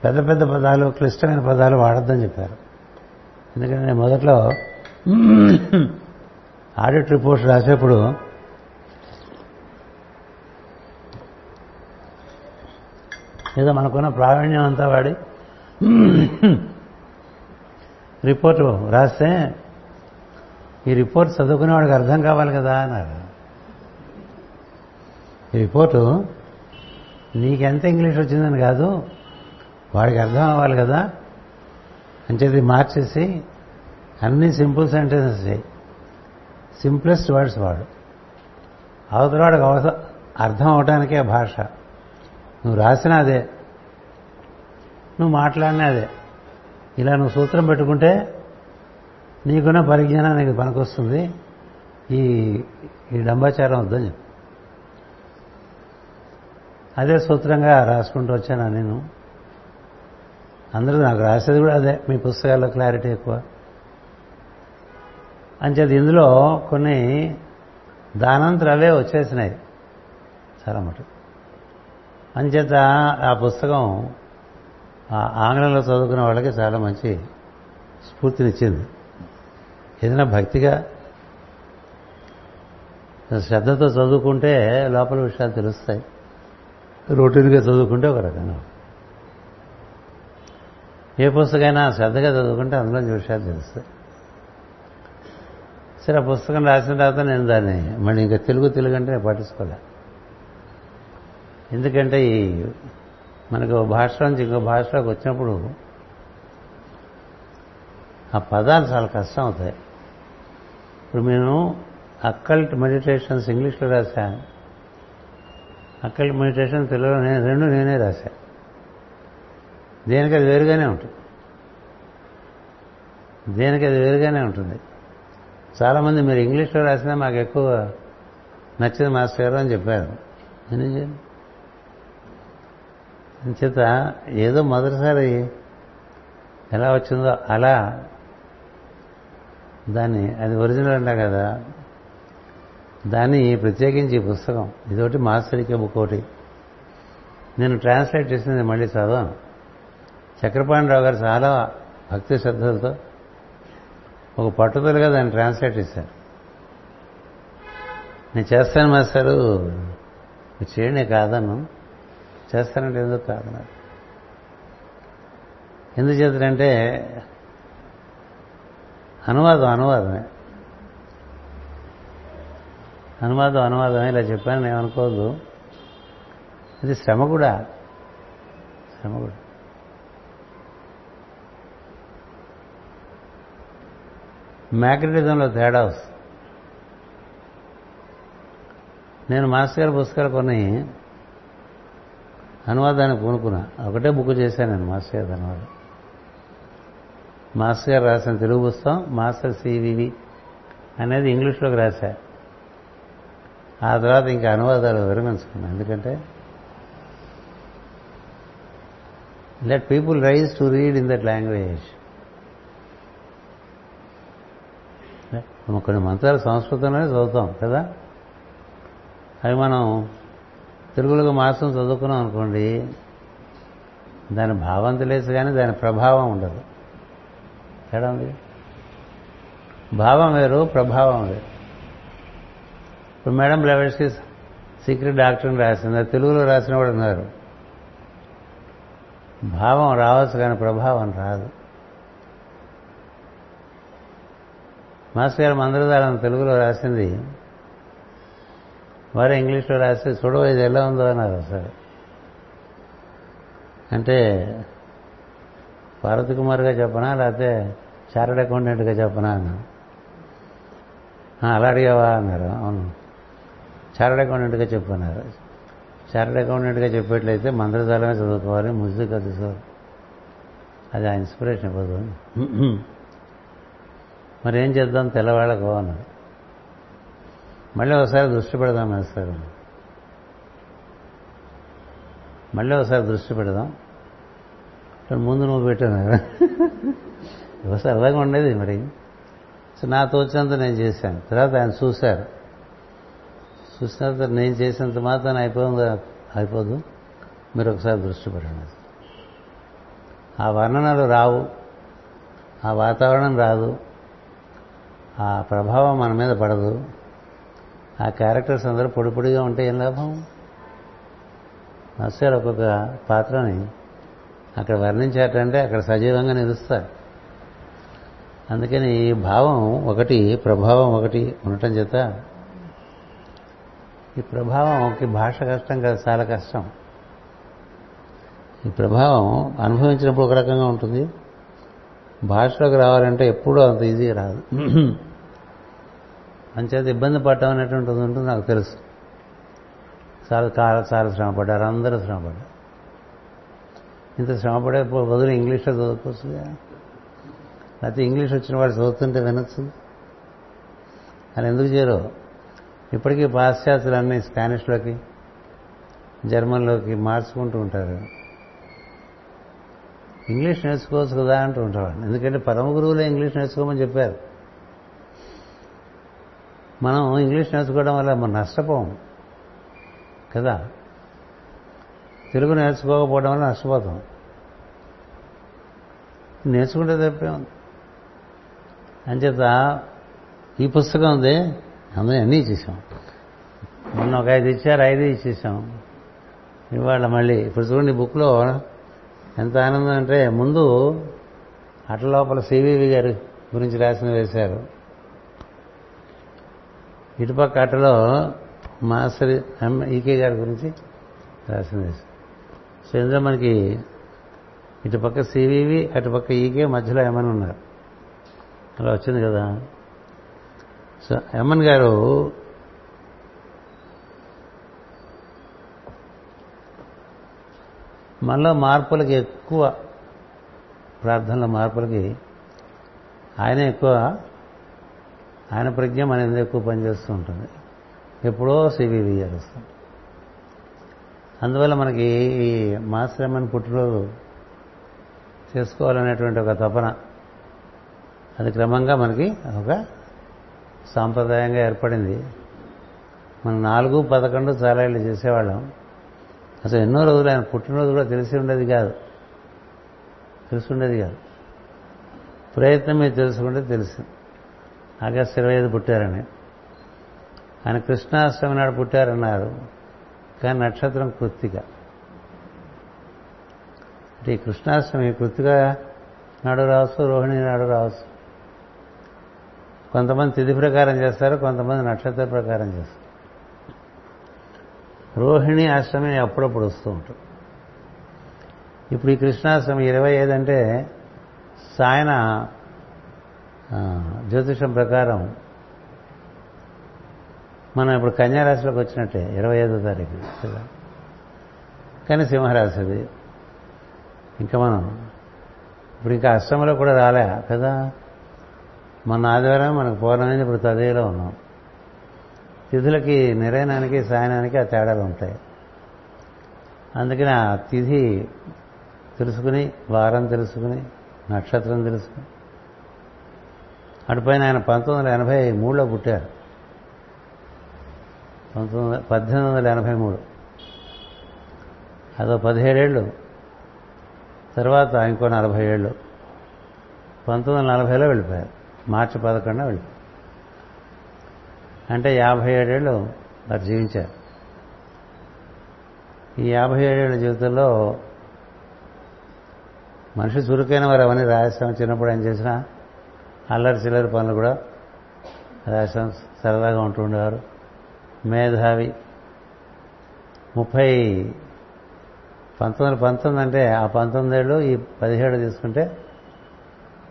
Speaker 1: పెద్ద పెద్ద పదాలు క్లిష్టమైన పదాలు వాడద్దని చెప్పారు. ఎందుకంటే నేను మొదట్లో ఆడిట్ రిపోర్ట్స్ రాసేప్పుడు ఏదో మనకున్న ప్రావీణ్యం అంతా వాడి రిపోర్టు రాస్తే ఈ రిపోర్ట్ చదువుకునే వాడికి అర్థం కావాలి కదా అన్నారు. ఈ రిపోర్టు నీకెంత ఇంగ్లీష్ వచ్చిందని కాదు వాడికి అర్థం అవ్వాలి కదా. అంచేది మార్చేసి అన్ని సింపుల్ సెంటెన్సెస్ సింప్లెస్ట్ వర్డ్స్ వాడు. అవతల వాడికి అవస అర్థం అవడానికే భాష. నువ్వు రాసిన అదే. నువ్వు మాట్లాడినా అదే. ఇలా నువ్వు సూత్రం పెట్టుకుంటే నీకున్న పరిజ్ఞానం పనికొస్తుంది. ఈ ఈ డంబాచారం వద్దని చెప్పి. అదే సూత్రంగా రాసుకుంటూ వచ్చాను నేను? అందరూ నాకు రాసేది కూడా అదే. మీ పుస్తకాల్లో క్లారిటీ ఎక్కువ. అంచేది ఇందులో కొన్ని దానంతరవే అవే వచ్చేసినాయి. చాలా మటు అంచేత ఆ పుస్తకం ఆంగ్లంలో చదువుకున్న వాళ్ళకి చాలా మంచి స్ఫూర్తినిచ్చింది. ఏదైనా భక్తిగా శ్రద్ధతో చదువుకుంటే లోపల విషయాలు తెలుస్తాయి. రొటీన్గా చదువుకుంటే ఒక రకంగా ఏ పుస్తకైనా శ్రద్ధగా చదువుకుంటే అందులో విషయాలు తెలుస్తాయి. సరే ఆ పుస్తకం రాసిన తర్వాత నేను దాన్ని మళ్ళీ ఇంకా తెలుగు తెలుగు అంటే నేను పట్టించుకోలే. ఎందుకంటే ఈ మనకు భాష నుంచి ఇంకో భాషలోకి వచ్చినప్పుడు ఆ పదాలు చాలా కష్టం అవుతాయి. ఇప్పుడు నేను అక్కల్ట్ మెడిటేషన్స్ ఇంగ్లీష్లో రాశాను. అక్కల్ట్ మెడిటేషన్ తెలుగులో నేను రెండు నేనే రాశాను దేనికి అది వేరుగానే ఉంటుంది. దేనికి అది వేరుగానే ఉంటుంది. చాలామంది మీరు ఇంగ్లీష్లో రాసినా మాకు ఎక్కువ నచ్చింది మాస్టర్ గారు అని చెప్పారు. ఎందుకు చేత ఏదో మొదటిసారి ఎలా వచ్చిందో అలా దాన్ని అది ఒరిజినల్ అంటా కదా. దాన్ని ప్రత్యేకించి ఈ పుస్తకం. ఇదొకటి మాస్టరికే బుక్ ఒకటి. నేను ట్రాన్స్లేట్ చేసింది మళ్ళీ చదవాను. చక్రపాణిరావు గారు చాలా భక్తి శ్రద్ధలతో ఒక పట్టుదలగా దాన్ని ట్రాన్స్లేట్ చేశారు. నేను చేస్తాను మాస్టారు చేయండి కాదను. చేస్తానంటే ఎందుకు కాదన్నారు? ఎందుచేతంటే అనువాదం అనువాదమే. అనువాదం అనువాదమే ఇలా చెప్పాను నేను అనుకోదు ఇది శ్రమ కూడా. శ్రమ కూడా. మ్యాగ్నటిజంలో తేడా వస్తుంది. నేను మాస్టర్ గారి పుస్తకాలు కొన్ని అనువాదాన్ని కొనుక్కున్నా ఒకటే బుక్ చేశాను నేను మాస్టర్ గారి అనువాదం. మాస్టర్ గారు రాసిన తెలుగు పుస్తకం మాస్టర్ సివివి అనేది ఇంగ్లీష్లోకి రాశా. ఆ తర్వాత ఇంకా అనువాదాలు విరమించుకున్నాను ఎందుకంటే let people rise to read in that language కొన్ని మంత్రాలు సంస్కృతంలోనే చదువుతాం కదా? అవి మనం తెలుగులోకి మాసం చదువుకున్నాం అనుకోండి దాని భావం తెలియదు కానీ దాని ప్రభావం ఉండదు. తేడా ఉంది? భావం వేరు ప్రభావం వేరు. ఇప్పుడు మేడం బ్లెవర్స్కి సీక్రెట్ డాక్టర్ని రాసింది తెలుగులో రాసిన వాడు ఉన్నారు భావం రావచ్చు కానీ ప్రభావం రాదు. మాస్టర్ గారు మందరదారం తెలుగులో రాసింది వారు ఇంగ్లీష్లో రాస్తే చూడవు ఇది ఎలా ఉందో అన్నారు సార్ అంటే పార్వతి కుమార్గా చెప్పనా? లేకపోతే చార్టెడ్ అకౌంటెంట్గా చెప్పనా అన్నాను అలా అడిగావా అన్నారు. అవును. చార్టెడ్ అకౌంటెంట్గా చెప్పన్నారు చార్టెడ్ అకౌంటెంట్గా చెప్పేట్లయితే మంత్రజాలమే చదువుకోవాలి ముజ్జిక్ కదా సార్. అది ఆ ఇన్స్పిరేషన్ ఇవ్వదు మరి ఏం చేద్దాం? తెల్లవాళ్ళకు అన్నారు మళ్ళీ ఒకసారి దృష్టి పెడదాం సార్ మళ్ళీ ఒకసారి దృష్టి పెడదాం. ముందు నువ్వు పెట్టాను సరదాగా ఉండేది మరి. సో నా తోచినంత నేను చేశాను. తర్వాత ఆయన చూశారు. చూసినంత నేను చేసినంత మాత్రం అయిపోదు అయిపోదు. మీరు ఒకసారి దృష్టి పెట్టండి. ఆ వర్ణనలు రావు. ఆ వాతావరణం రాదు. ఆ ప్రభావం మన మీద పడదు. ఆ క్యారెక్టర్స్ అందరూ పొడి పొడిగా ఉంటే ఏం లాభం? మాస్టర్ ఒక్కొక్క పాత్రని అక్కడ వర్ణించారంటే అక్కడ సజీవంగా నిలుస్తారు. అందుకని ఈ భావం ఒకటి ప్రభావం ఒకటి ఉండటం చేత ఈ ప్రభావంకి భాష కష్టం కాదు చాలా కష్టం. ఈ ప్రభావం అనుభవించినప్పుడు ఒక రకంగా ఉంటుంది. భాషలోకి రావాలంటే ఎప్పుడూ అంత ఈజీ రాదు. అంచేత ఇబ్బంది పడటం అనేటువంటిది ఉంటుంది నాకు తెలుసు. చాలా చాలా చాలా శ్రమపడ్డారు అందరూ శ్రమపడ్డారు. ఇంత శ్రమపడే బదులు ఇంగ్లీష్లో చదువుకోవచ్చు లేకపోతే ఇంగ్లీష్ వచ్చిన వాడు చదువుతుంటే వినొచ్చు అని ఎందుకు చేయరు? ఇప్పటికీ పాశ్చాత్యులన్నీ స్పానిష్లోకి జర్మన్లోకి మార్చుకుంటూ ఉంటారు. ఇంగ్లీష్ నేర్చుకోవచ్చు కదా అంటూ ఉంటాడు ఎందుకంటే పరమ గురువులే ఇంగ్లీష్ నేర్చుకోమని చెప్పారు. మనం ఇంగ్లీష్ నేర్చుకోవడం వల్ల మనం నష్టపోం కదా. తెలుగు నేర్చుకోకపోవడం వల్ల నష్టపోతాం. నేర్చుకుంటే తప్పే ఉంది. అంచేత ఈ పుస్తకం ఉంది. అందులో అన్నీ ఇచ్చేసాం. మొన్న ఒక ఐదు ఇచ్చారు ఐదు ఇచ్చేసాం. ఇవాళ మళ్ళీ ఇప్పుడు చూడండి బుక్లో ఎంత ఆనందం అంటే ముందు అట్ల లోపల సివివి గారి గురించి రాసిన వేశారు. ఇటుపక్క అట్టలో మాస్టర్ ఈకే గారి గురించి రాసిన వేశారు. సో ఇందులో మనకి ఇటుపక్క సివివి అటుపక్క ఈకే మధ్యలో ఎమన్ ఉన్నారు. అలా వచ్చింది కదా. సో ఎమన్ గారు మనలో మార్పులకి ఎక్కువ ప్రార్థనల మార్పులకి ఆయన ఎక్కువ ఆయన ప్రజ్ఞ మన ఎందుకు ఎక్కువ పనిచేస్తూ ఉంటుంది. ఎప్పుడో సివివి చేస్తాం అందువల్ల మనకి ఈ మాశ్రమని పుట్టినరోజు చేసుకోవాలనేటువంటి ఒక తపన. అది క్రమంగా మనకి ఒక సాంప్రదాయంగా ఏర్పడింది. మనం నాలుగు పదకొండు చాలా ఇళ్ళు చేసేవాళ్ళం. అసలు ఎన్నో రోజులు ఆయన పుట్టినరోజు కూడా తెలిసి ఉండేది కాదు. తెలిసి ఉండేది కాదు. ప్రయత్నం మీరు తెలుసుకుంటే తెలుసు. ఆగస్టు ఇరవై ఐదు పుట్టారని. ఆయన కృష్ణాష్టమి నాడు పుట్టారన్నారు. కానీ నక్షత్రం కృత్తిక. అంటే ఈ కృష్ణాష్టమి కృతిగా నాడు రావచ్చు రోహిణి నాడు రావచ్చు కొంతమంది తిథి ప్రకారం చేస్తారు కొంతమంది నక్షత్ర ప్రకారం చేస్తారు. రోహిణి అష్టమి అప్పుడప్పుడు వస్తూ ఉంటుంది. ఇప్పుడు ఈ కృష్ణాష్టమి ఇరవై ఐదు అంటే సాయన జ్యోతిషం ప్రకారం మనం ఇప్పుడు కన్యారాశిలోకి వచ్చినట్టే ఇరవై ఐదో తారీఖు. కదా? కానీ సింహరాశిది. ఇంకా మనం ఇప్పుడు ఇంకా అష్టంలో కూడా రాలే కదా? మన ఆదివారం మనకు పౌర్ణమైంది ఇప్పుడు తదేలో ఉన్నాం. తిథులకి నిరయనానికి సాయనానికి ఆ తేడాలు ఉంటాయి. అందుకని ఆ తిథి తెలుసుకుని వారం తెలుసుకుని నక్షత్రం తెలుసుకుని. అటుపైన ఆయన పంతొమ్మిది వందల ఎనభై మూడులో పుట్టారు. పంతొమ్మిది పద్దెనిమిది వందల ఎనభై మూడు. అదో పదిహేడేళ్ళు తర్వాత ఇంకో నలభై ఏళ్ళు. పంతొమ్మిది వందల నలభైలో వెళ్ళిపోయారు. మార్చి పదకొండున వెళ్ళిపోయారు. అంటే యాభై ఏడేళ్ళు వారు జీవించారు. ఈ యాభై ఏడేళ్ళ జీవితంలో మనిషి చురుకైన వారు అవన్నీ రాజస్థానం చిన్నప్పుడు ఏం చేసినా అల్లరి చిల్లరి పనులు కూడా రాజస్థానం సరదాగా ఉంటుండేవారు మేధావి. ముప్పై పంతొమ్మిది పంతొమ్మిది అంటే ఆ పంతొమ్మిది ఏళ్ళు ఈ పదిహేడు తీసుకుంటే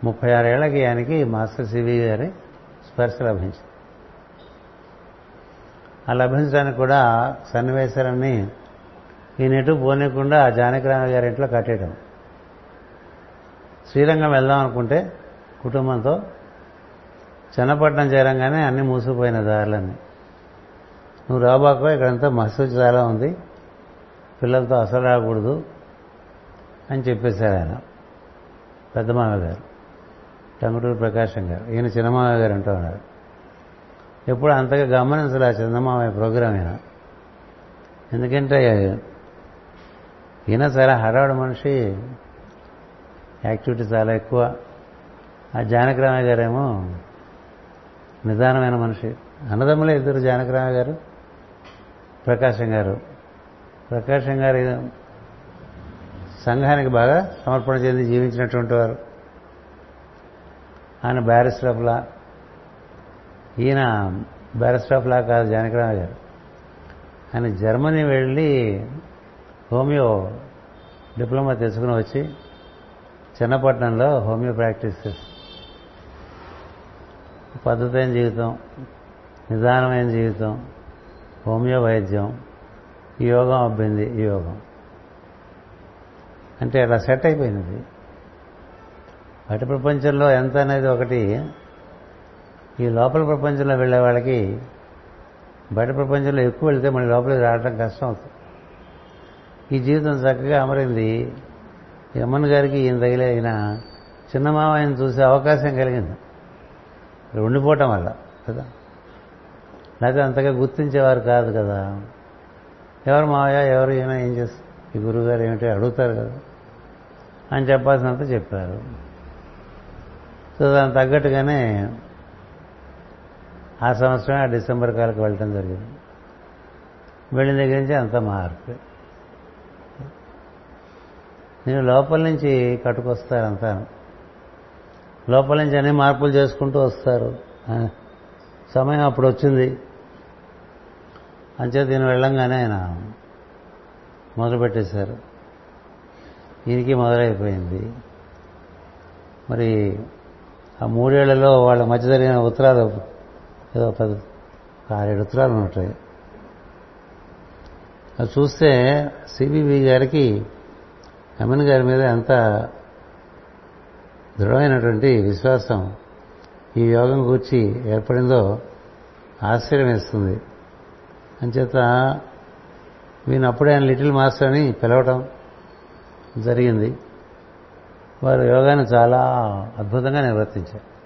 Speaker 1: ముప్పై ఆరేళ్ళకి ఆయనకి మాస్టర్ సివి గారి స్పర్శ లభించింది. ఆ లభించడానికి కూడా సన్నివేశాలన్నీ ఈయనెటు పోనీయకుండా ఆ జానకిరామ గారి ఇంట్లో కట్టేయడం శ్రీరంగం వెళ్దాం అనుకుంటే కుటుంబంతో చెన్నపట్నం చేరంగానే అన్నీ మూసుకుపోయిన దారులన్నీ. నువ్వు రాబాకో ఇక్కడంతా మసూచి చాలా ఉంది. పిల్లలతో అసలు రాకూడదు అని చెప్పేశారు ఆయన. పెద్ద మామయ్య గారు టంగుటూరు ప్రకాశం గారు. ఈయన చిన్నమామయ్య గారు అంటూ ఉన్నారు. ఎప్పుడు అంతగా గమనించలే ఆ చందమామయ్య ప్రోగ్రాం ఈయన. ఎందుకంటే ఈయన చాలా హడావుడు మనిషి యాక్టివిటీ చాలా ఎక్కువ. ఆ జానకరామయ్య గారేమో నిదానమైన మనిషి. అన్నదమ్ములే ఇద్దరు జానకరామయ్య గారు ప్రకాశం గారు. ప్రకాశం గారి సంఘానికి బాగా సమర్పణ చెంది జీవించినటువంటి వారు. ఆయన బ్యారిస్టర్ ఆఫ్ లా ఈయన బ్యారిస్టర్ ఆఫ్ లా కాదు జానకిరామ గారు. ఆయన జర్మనీ వెళ్ళి హోమియో డిప్లొమా తెచ్చుకుని వచ్చి చిన్నపట్నంలో హోమియో ప్రాక్టీస్ చేసి పద్ధతైన జీవితం నిదానమైన జీవితం హోమియో వైద్యం యోగం అబ్బింది ఈ యోగం. అంటే అలా సెట్ అయిపోయినది. బయట ప్రపంచంలో ఎంత అనేది ఒకటి ఈ లోపల ప్రపంచంలో వెళ్ళే వాళ్ళకి బయట ప్రపంచంలో ఎక్కువ వెళితే మళ్ళీ లోపలికి రావడం కష్టం అవుతుంది. ఈ జీవితం చక్కగా అమరింది. యమన్ గారికి ఈయన తగిలే ఆయన చిన్న ఆయన చూసే అవకాశం కలిగింది. ఉండిపోవటం వల్ల కదా? లేకపోతే అంతగా గుర్తించేవారు కాదు కదా? ఎవరు మావయ్య ఎవరు ఈయన ఏం చేస్తారు ఈ గురువుగారు ఏమిటి అడుగుతారు కదా. అని చెప్పాల్సినంత చెప్పారు. సో దానికి తగ్గట్టుగానే ఆ సంవత్సరమే ఆ డిసెంబర్ కాలకు వెళ్ళటం జరిగింది. వెళ్ళిన దగ్గర నుంచి అంత మార్పు. నేను లోపల నుంచి కట్టుకొస్తారంతా లోపల నుంచి అన్ని మార్పులు చేసుకుంటూ వస్తారు. సమయం అప్పుడు వచ్చింది. అంతే దీని వెళ్ళంగానే ఆయన మొదలుపెట్టేశారు. ఈయనకి మొదలైపోయింది. మరి ఆ మూడేళ్ళలో వాళ్ళ మధ్య జరిగిన ఉత్తరాలు ఏదో పది ఆరేడు ఉత్తరాలు ఉంటాయి అది చూస్తే సిబిబి గారికి అమన్ గారి మీద ఎంత దృఢమైనటువంటి విశ్వాసం ఈ యోగం కూర్చి ఏర్పడిందో ఆశ్చర్యం వేస్తుంది అంచేత వీని అప్పుడే ఆయన లిటిల్ మాస్టర్ అని పిలవటం జరిగింది. వారు యోగాన్ని చాలా అద్భుతంగా నిర్వర్తించారు.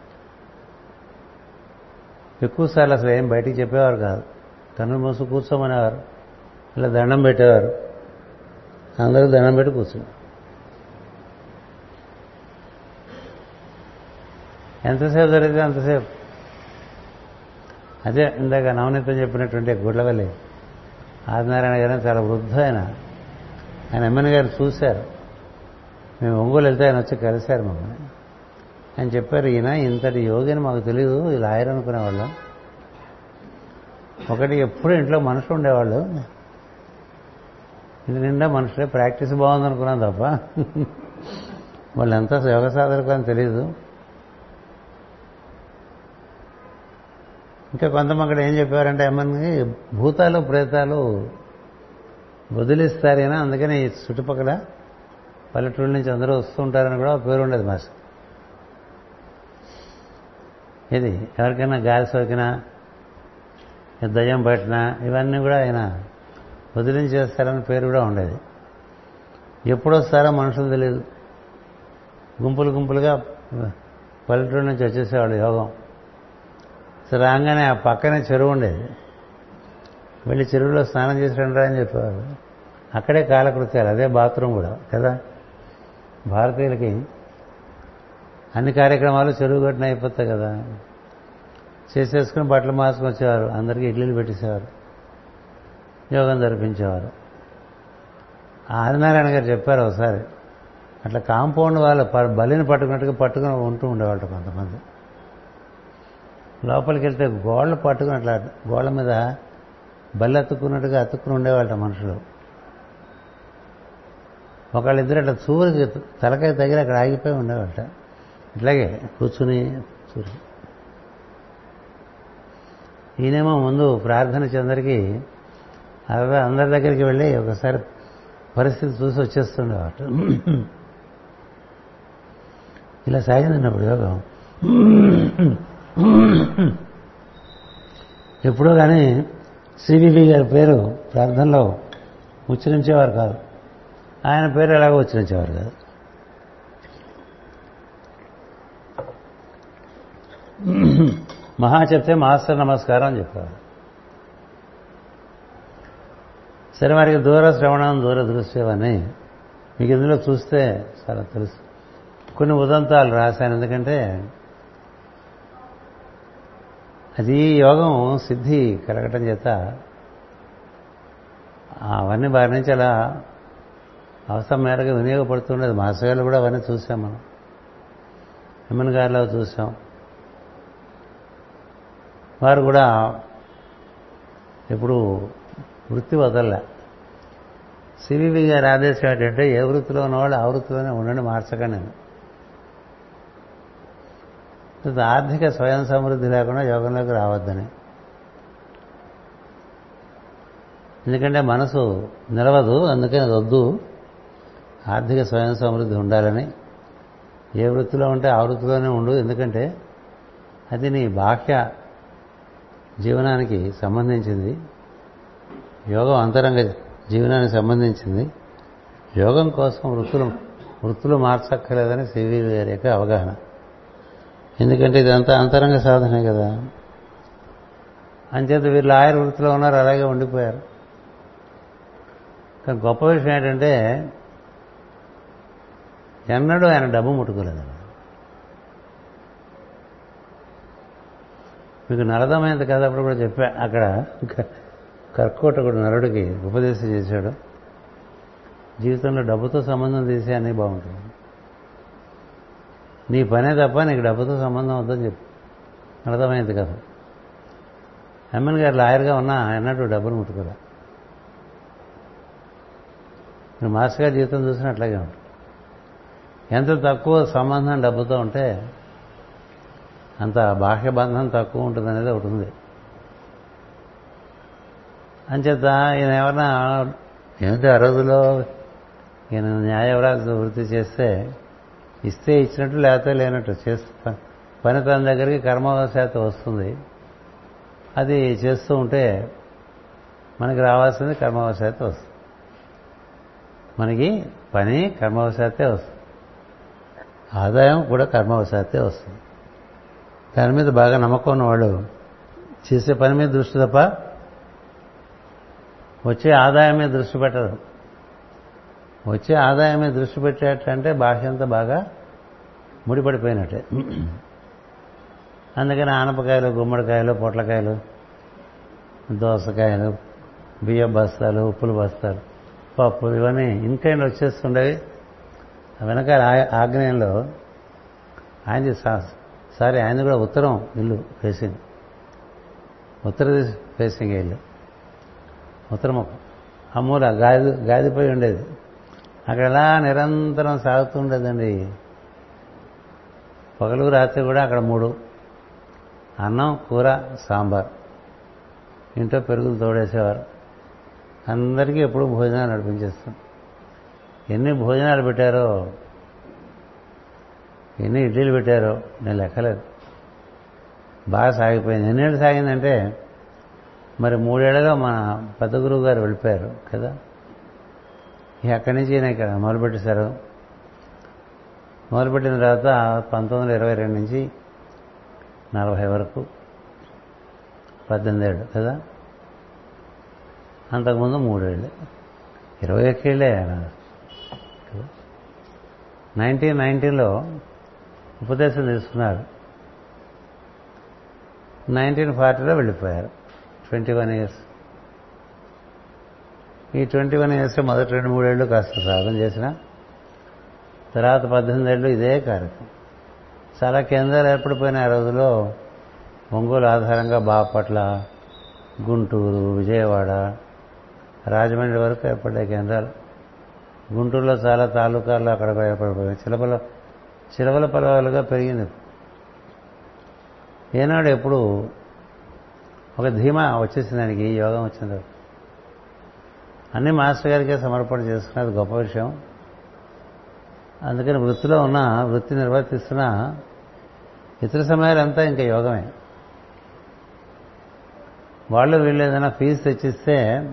Speaker 1: ఎక్కువసార్లు అసలు ఏం బయటికి చెప్పేవారు కాదు. కన్ను మూసు కూర్చోమనేవారు. ఇలా దండం పెట్టేవారు. అందరూ దండం పెట్టి కూర్చున్నారు. ఎంతసేపు జరిగితే అంతసేపు? అదే ఇందాక నవనీతం చెప్పినటువంటి గుడ్లవల్లి. ఆదినారాయణ గారు చాలా వృద్ధ ఆయన. ఆయన ఎమ్మెన్ గారు చూశారు. మేము ఒంగోలు వెళ్తే ఆయన వచ్చి కలిశారు మమ్మల్ని. ఆయన చెప్పారు ఈయన ఇంతటి యోగిని మాకు తెలియదు ఇలా ఆయన అనుకునేవాళ్ళం. ఒకటి ఎప్పుడు ఇంట్లో మనుషులు ఉండేవాళ్ళు. ఇంటి నిండా మనుషులే ప్రాక్టీస్ బాగుందనుకున్నాం తప్ప. వాళ్ళు ఎంత యోగ సాధనకు అని తెలియదు ఇంకా కొంతమంది అక్కడ ఏం చెప్పారంటే ఏమని భూతాలు ప్రేతాలు వదిలిస్తారైనా? అందుకని ఈ చుట్టుపక్కల పల్లెటూళ్ళ నుంచి అందరూ వస్తూ ఉంటారని కూడా పేరు ఉండేది మాస్టర్. ఇది ఎవరికైనా గాలి సోకినా దయ్యం పట్టినా ఇవన్నీ కూడా ఆయన వదిలించేస్తారని పేరు కూడా ఉండేది. ఎప్పుడొస్తారో మనుషులు తెలియదు. గుంపులు గుంపులుగా పల్లెటూరు నుంచి వచ్చేసేవాళ్ళు యోగం. సో రాగానే ఆ పక్కనే చెరువు ఉండేది. వెళ్ళి చెరువులో స్నానం చేసి రండి అని చెప్పేవారు. అక్కడే కాలకృత్యాలు అదే బాత్రూమ్ కూడా కదా? భారతీయులకి అన్ని కార్యక్రమాలు చెరువు గట్టున అయిపోతాయి కదా. చేసేసుకుని బట్టలు మార్చుకొని వచ్చేవారు. అందరికీ ఇడ్లీలు పెట్టేసేవారు. యోగం జరిపించేవారు. ఆదినారాయణ గారు చెప్పారు ఒకసారి అట్లా కాంపౌండ్ వాళ్ళు బలిని పట్టుకున్నట్టుగా పట్టుకుని ఉంటూ ఉండేవాళ్ళు కొంతమంది. లోపలికి వెళ్తే గోడలు పట్టుకుని అట్లా గోడల మీద బల్లి అతుక్కున్నట్టుగా అతుక్కుని ఉండేవాళ్ళ మనుషులు. ఒకళ్ళిద్దరు అట్లా చూరికి తలకాయ తగిలి అక్కడ ఆగిపోయి ఉండేవాళ్ళ ఇట్లాగే కూర్చుని చూసి. ఈయనేమో ముందు ప్రార్థన చెందరికి అలా అందరి దగ్గరికి వెళ్ళి ఒకసారి పరిస్థితి చూసి వచ్చేస్తుండేవాట. ఇలా సాగిందన్నప్పుడు యోగం. Hmm. ఎప్పుడో కానీ సివివి గారి పేరు ప్రార్థనలో ఉచ్చరించేవారు కాదు. ఆయన పేరు ఎలాగో ఉచ్చరించేవారు కాదు. మహా చెప్తే మాస్టర్ నమస్కారం అని చెప్పారు సరే వారికి దూర శ్రవణం దూర దృశ్యమని మీకు ఇందులో చూస్తే చాలా తెలుసు. కొన్ని ఉదంతాలు రాశాను. ఎందుకంటే అది యోగం సిద్ధి కలగటం చేత అవన్నీ వారి నుంచి అలా అవసరం మేరకు వినియోగపడుతుండేది. మాసగాళ్ళు కూడా అవన్నీ చూసాం మనం. ఎమ్మెన్ గారిలో చూసాం. వారు కూడా ఇప్పుడు వృత్తి వదలలే. సివివి గారి ఆదేశం ఏంటంటే ఏ వృత్తిలో ఉన్నవాళ్ళు ఆ వృత్తిలోనే ఉండండి మార్చకండి నేను. ఆర్థిక స్వయం సమృద్ధి లేకుండా యోగంలోకి రావద్దని. ఎందుకంటే మనసు నిలవదు అందుకని అది వద్దు. ఆర్థిక స్వయం సమృద్ధి ఉండాలని. ఏ వృత్తిలో ఉంటే ఆ వృత్తిలోనే ఉండు ఎందుకంటే అది నీ బాహ్య జీవనానికి సంబంధించింది. యోగం అంతరంగ జీవనానికి సంబంధించింది. యోగం కోసం వృత్తులు వృత్తులు మార్చక్కర్లేదని సివి గారి యొక్క అవగాహన. ఎందుకంటే ఇదంతా అంతరంగ సాధనే కదా. అంచేత వీళ్ళు ఆయన వృత్తిలో ఉన్నారు అలాగే ఉండిపోయారు. కానీ గొప్ప విషయం ఏంటంటే ఎన్నడూ ఆయన డబ్బు ముట్టుకోలేదు మీకు నరదమైంది కదా అప్పుడు కూడా చెప్పా అక్కడ కర్కోటకుడు నరుడికి ఉపదేశం చేశాడు. జీవితంలో డబ్బుతో సంబంధం తీసే అన్నీ బాగుంటుంది నీ పనే తప్ప నీకు డబ్బుతో సంబంధం వద్దని చెప్పు. అర్థమైంది కదా. ఎమ్మెన్ గారు లాయర్గా ఉన్నా అన్నట్టు డబ్బులు ముట్టుకోరా. మీరు మాస్టర్ గారి జీవితం చూసినా అట్లాగే ఉంటుంది ఎంత తక్కువ సంబంధం డబ్బుతో ఉంటే అంత బాహ్య బంధం తక్కువ ఉంటుంది అనేది ఒకటి ఉంది. అంచేత ఈయన ఎవరన్నా ఏమిటి ఆ రోజులో ఈయన న్యాయవరాజు వృత్తి చేస్తే ఇస్తే ఇచ్చినట్టు లేకపోతే లేనట్టు చేస్తా. పని తన దగ్గరికి కర్మవశాత్తు వస్తుంది. అది చేస్తూ ఉంటే మనకి రావాల్సింది కర్మవశాత్తు వస్తుంది. మనకి పని కర్మవశాత్తే వస్తుంది. ఆదాయం కూడా కర్మవశాత్తే వస్తుంది. దాని మీద బాగా నమ్మకం ఉన్నవాళ్ళు చేసే పని మీద దృష్టి తప్ప వచ్చే ఆదాయం మీద దృష్టి పెట్టరు. వచ్చే ఆదాయం మీద దృష్టి పెట్టేటంటే బాహ్యంతా బాగా ముడిపడిపోయినట్టే. అందుకని ఆనపకాయలు గుమ్మడికాయలు పొట్లకాయలు దోసకాయలు బియ్యం బస్తాలు ఉప్పుల బస్తాలు పప్పులు ఇవన్నీ ఇన్కైండ్ వచ్చేస్తుండేవి. వెనకాల ఆగ్నేయంలో ఆయనది సారీ ఆయన కూడా ఉత్తరం ఇల్లు ఫేసింగ్ ఉత్తర ఫేసింగ్ ఇల్లు. ఉత్తరం ఆ మూల గాది గాదిపోయి ఉండేది. అక్కడ ఎలా నిరంతరం సాగుతుండేదండి. పగలు రాత్రి కూడా అక్కడ మూడు. అన్నం కూర సాంబార్. ఇంట్లో పెరుగులు తోడేసేవారు. అందరికీ ఎప్పుడు భోజనాలు నడిపించేస్తాం. ఎన్ని భోజనాలు పెట్టారో ఎన్ని ఇడ్లీలు పెట్టారో నేను లెక్కలేదు. బాగా సాగిపోయింది. ఎన్నేళ్ళు సాగిందంటే మరి మూడేళ్ళలో మన పెద్ద గురువు గారు వెళ్ళిపోయారు కదా? అక్కడి నుంచి ఈయన ఇక్కడ మొదలుపెట్టేశారు మొదలుపెట్టిన తర్వాత పంతొమ్మిది వందల ఇరవై రెండు నుంచి నలభై వరకు పద్దెనిమిది ఏళ్ళు కదా? అంతకుముందు మూడేళ్ళు ఇరవై ఒక్కేళ్ళే నైన్టీన్ నైన్టీన్లో ఉపదేశం తీసుకున్నారు. నైన్టీన్ ఫార్టీలో వెళ్ళిపోయారు. Twenty one years. ఈ ట్వంటీ వన్ ఇయర్స్ మొదటి రెండు మూడేళ్ళు కాస్త సాధన చేసిన తర్వాత పద్దెనిమిది ఏళ్ళు ఇదే కార్యక్రమం. చాలా కేంద్రాలు ఏర్పడిపోయిన ఆ రోజుల్లో ఒంగోలు ఆధారంగా బాపట్ల గుంటూరు విజయవాడ రాజమండ్రి వరకు ఏర్పడ్డాయి కేంద్రాలు. గుంటూరులో చాలా తాలూకాల్లో అక్కడ ఏర్పడిపోయాయి చిలపల చిలవల పలవలుగా పెరిగింది. ఏనాడు ఎప్పుడు ఒక ధీమా వచ్చేసింది దానికి యోగం వచ్చింది. అన్ని మాస్టర్ గారికే సమర్పణ చేసుకున్నది గొప్ప విషయం. అందుకని వృత్తిలో ఉన్న వృత్తి నిర్వర్తిస్తున్న ఇతర సమయాలంతా ఇంకా యోగమే. వాళ్ళు వీళ్ళు ఏదైనా ఫీజు తెచ్చిస్తే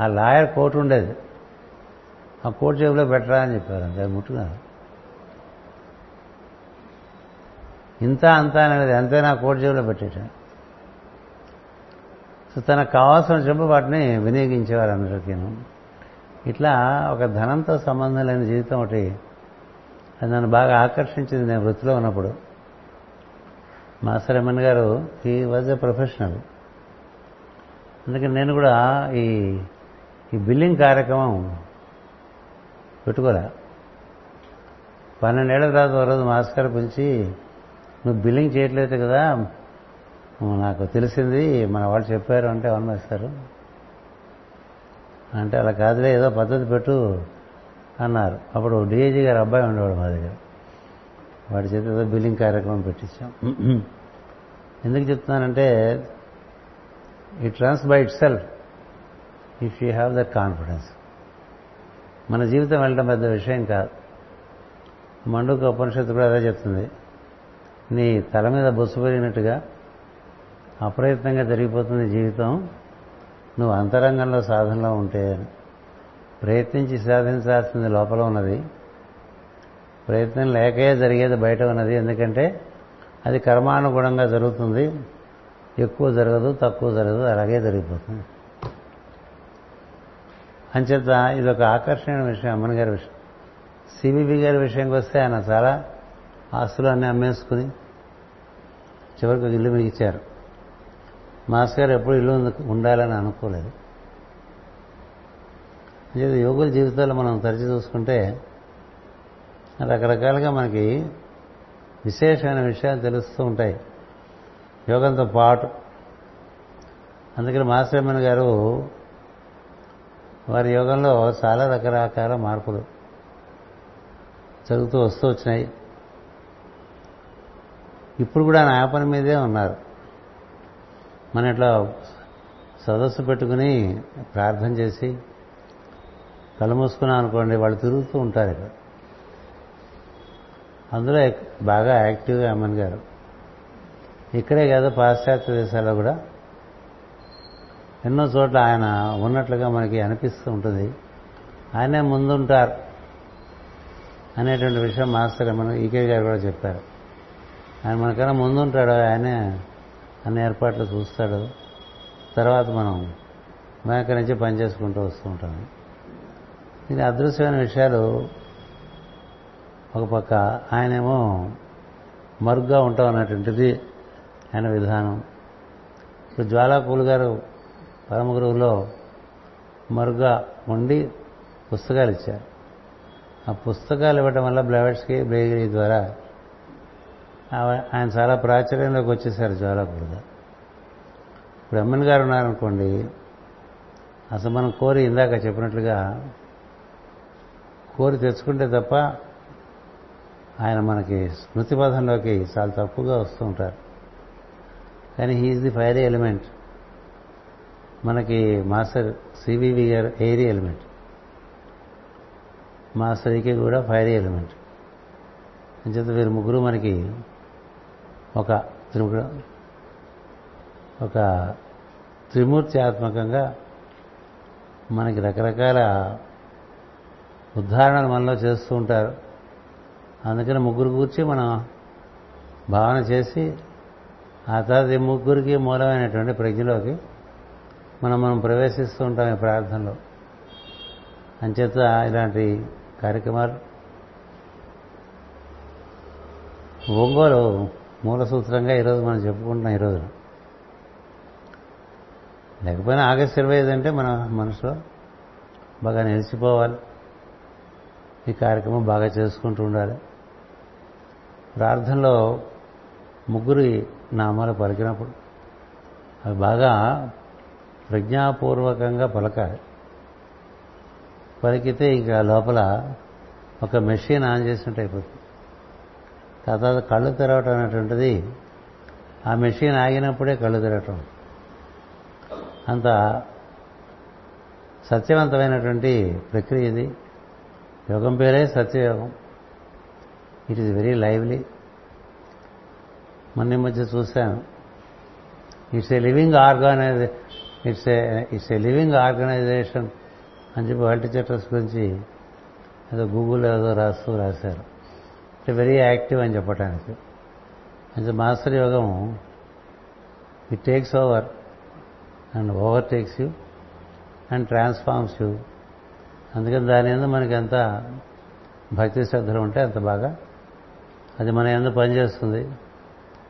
Speaker 1: ఆ లాయర్ కోర్టు ఉండేది. ఆ కోర్టు జేబులో పెట్టరా అని చెప్పారు. అంతే ముట్టుకున్నారు. ఇంత అంత అనేది అంతేనా కోర్టు జేబులో పెట్టేటాను సో తనకు కావాల్సిన చెప్పు వాటిని వినియోగించేవారు అందరికీను ఇట్లా ఒక ధనంతో సంబంధం లేని జీవితం ఒకటి అది నన్ను బాగా ఆకర్షించింది నేను వృత్తిలో ఉన్నప్పుడు. మాస్టర్ ఎమ్మెన్ గారు ఈ వాజ్ ఎ ప్రొఫెషనల్ అందుకని నేను కూడా ఈ ఈ బిల్లింగ్ కార్యక్రమం పెట్టుకోలే. పన్నెండేళ్ళ తర్వాత ఒక రోజు మాస్టర్ పిలిచి నువ్వు బిల్లింగ్ చేయట్లేదు కదా నాకు తెలిసింది మన వాళ్ళు చెప్పారు అంటే అవును అంటే అలా కాదులే ఏదో పద్ధతి పెట్టు అన్నారు. అప్పుడు డిఐజీ గారు అబ్బాయి ఉండేవాడు మా దగ్గర. వాడి చేత ఏదో బిల్లింగ్ కార్యక్రమం పెట్టించాం. ఎందుకు చెప్తున్నానంటే it runs by itself if you have that confidence. మన జీవితం వెళ్ళడం పెద్ద విషయం కాదు. మండుక ఉపనిషత్తు కూడా అదే చెప్తుంది. నీ తల మీద బొస్సు పెరిగినట్టుగా అప్రయత్నంగా జరిగిపోతుంది జీవితం. నువ్వు అంతరంగంలో సాధనలో ఉంటే ప్రయత్నించి సాధించాల్సింది లోపల ఉన్నది. ప్రయత్నం లేకే జరిగేది బయట ఉన్నది. ఎందుకంటే అది కర్మానుగుణంగా జరుగుతుంది. ఎక్కువ జరగదు తక్కువ జరగదు అలాగే జరిగిపోతుంది. అంచేత ఇది ఒక ఆకర్షణీయ విషయం అమ్మన్ గారి విషయం. సిబిబి గారి విషయంకి వస్తే ఆయన చాలా ఆస్తులు అన్నీ అమ్మేసుకుని చివరికి ఒక ఇల్లు మీకు మాస్ గారు ఎప్పుడు ఇల్లు ఉండాలని అనుకోలేదు. లేదు యోగుల జీవితాల్లో మనం తరచి చూసుకుంటే రకరకాలుగా మనకి విశేషమైన విషయాలు తెలుస్తూ ఉంటాయి. యోగంతో పాటు. అందుకని మాస్టర్మన్ గారు వారి యోగంలో చాలా రకరకాల మార్పులు జరుగుతూ వస్తూ వచ్చినాయి. ఇప్పుడు కూడా ఆయన పని మీదే ఉన్నారు. మన ఇట్లా సదస్సు పెట్టుకుని ప్రార్థన చేసి కళ్ళు మూసుకున్నాం అనుకోండి వాళ్ళు తిరుగుతూ ఉంటారు ఇక్కడ. అందులో బాగా యాక్టివ్గా అమ్మన్ గారు. ఇక్కడే కాదు పాశ్చాత్య దేశాల్లో కూడా ఎన్నో చోట్ల ఆయన ఉన్నట్లుగా మనకి అనిపిస్తూ ఉంటుంది. ఆయనే ముందుంటారు అనేటువంటి విషయం మాస్టర్ మనం ఈకే గారు కూడా చెప్పారు. ఆయన మనకన్నా ముందుంటాడు ఆయనే అన్ని ఏర్పాట్లు చూస్తాడు. తర్వాత మనం మేక నుంచి పనిచేసుకుంటూ వస్తూ ఉంటాం. ఇది అదృశ్యమైన విషయాలు. ఒక పక్క ఆయనేమో మరుగ్గా ఉంటాం అన్నటువంటిది ఆయన విధానం. ఇప్పుడు జ్వాలాపూల్ గారు పరమ గురువులో మరుగ్గా ఉండి పుస్తకాలు ఇచ్చారు. ఆ పుస్తకాలు ఇవ్వటం వల్ల బ్లవర్స్కి బ్రేగిరీ ద్వారా ఆయన చాలా ప్రాచుర్యంలోకి వచ్చేసారు జ్వాలాపూల్ ఇప్పుడు ఎమ్మెన్ గారు ఉన్నారనుకోండి అసలు మనం కోరి ఇందాక చెప్పినట్లుగా కోరి తెచ్చుకుంటే తప్ప ఆయన మనకి స్మృతి పథంలోకి చాలా తక్కువగా వస్తూ ఉంటారు. కానీ he is the fire element. మనకి మాస్టర్ సివివి గారు ఎయిరీ ఎలిమెంట్. మాస్టర్కి కూడా ఫైర్ ఎలిమెంట్. అంచేత వీరు ముగ్గురు మనకి ఒక త్రిముఖ ఒక త్రిమూర్త్యాత్మకంగా మనకి రకరకాల ఉద్ధారణలు మనలో చేస్తూ ఉంటారు. అందుకని ముగ్గురు కూర్చి మనం భావన చేసి ఆ తర్వాత ఈ ముగ్గురికి మూలమైనటువంటి ప్రజ్ఞలోకి మనం మనం ప్రవేశిస్తూ ఉంటాం ఈ ప్రార్థనలో. అంచేత ఇలాంటి కార్యక్రమాలు ఒంగోలు మూల సూత్రంగా ఈరోజు మనం చెప్పుకుంటున్నాం ఈరోజు లేకపోయినా ఆగస్టు ఇరవై ఐదు అంటే మన మనసులో బాగా నిలిచిపోవాలి. ఈ కార్యక్రమం బాగా చేసుకుంటూ ఉండాలి. ప్రార్థనలో ముగ్గురి నామాలు పలికినప్పుడు అవి బాగా ప్రజ్ఞాపూర్వకంగా పలకాలి. పలికితే ఇక లోపల ఒక మెషిన్ ఆన్ చేసినట్టు అయిపోతుంది. తర్వాత కళ్ళు తెరవటం అనేటువంటిది ఆ మెషిన్ ఆగినప్పుడే కళ్ళు తెరవటం. అంత సత్యవంతమైనటువంటి ప్రక్రియ ఇది. యోగం పేరే సత్యయోగం. ఇట్ ఈజ్ వెరీ లైవ్లీ మొన్న మధ్య చూశాను. It's a living organise it's a it's a living organisation అని చెప్పి వరల్డ్ గురించి ఏదో గూగుల్ ఏదో రాస్తూ రాశారు. వెరీ యాక్టివ్ అని చెప్పడానికి అంటే మాస్టర్ యోగం it takes over and over takes you and transforms you అందుకని దాని మీద మనకి ఎంత భక్తి శ్రద్ధలు ఉంటే అంత బాగా అది మన ఎందుకు పనిచేస్తుంది.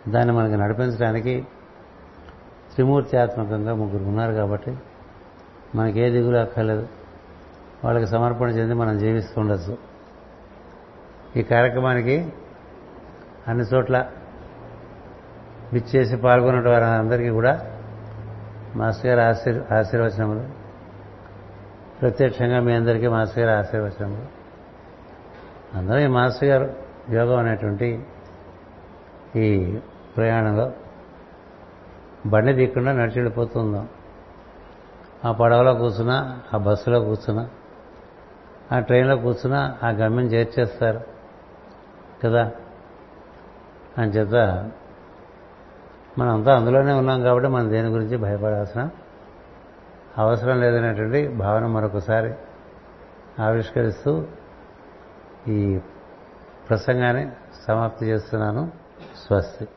Speaker 1: దాన్ని మనకి నడిపించడానికి త్రిమూర్త్యాత్మకంగా ముగ్గురు ఉన్నారు కాబట్టి మనకి ఏ దిగులు అక్కర్లేదు. వాళ్ళకి సమర్పణ చెంది మనం జీవిస్తూ ఉండొచ్చు. ఈ కార్యక్రమానికి అన్ని చోట్ల విచ్చేసి పాల్గొన్న వారందరికీ కూడా మాస్టర్ గారి ఆశీర్ ఆశీర్వచనములు. ప్రత్యక్షంగా మీ అందరికీ మాస్టర్ గారి ఆశీర్వచనములు. అందరూ ఈ మాస్టర్ గారు యోగం అనేటువంటి ఈ ప్రయాణంలో బండి దిక్కుండా నడిచి వెళ్ళిపోతుందాం ఆ పడవలో కూర్చున్నా ఆ బస్సులో కూర్చున్నా ఆ ట్రైన్లో కూర్చున్నా ఆ గమ్యం చేర్చేస్తారు. కదా? అని చేత మనంతా అందులోనే ఉన్నాం కాబట్టి మనం దేని గురించి భయపడాల్సిన అవసరం లేదనేటువంటి భావన మరొకసారి ఆవిష్కరిస్తూ ఈ ప్రసంగాన్ని సమాప్తి చేస్తున్నాను. స్వస్తి.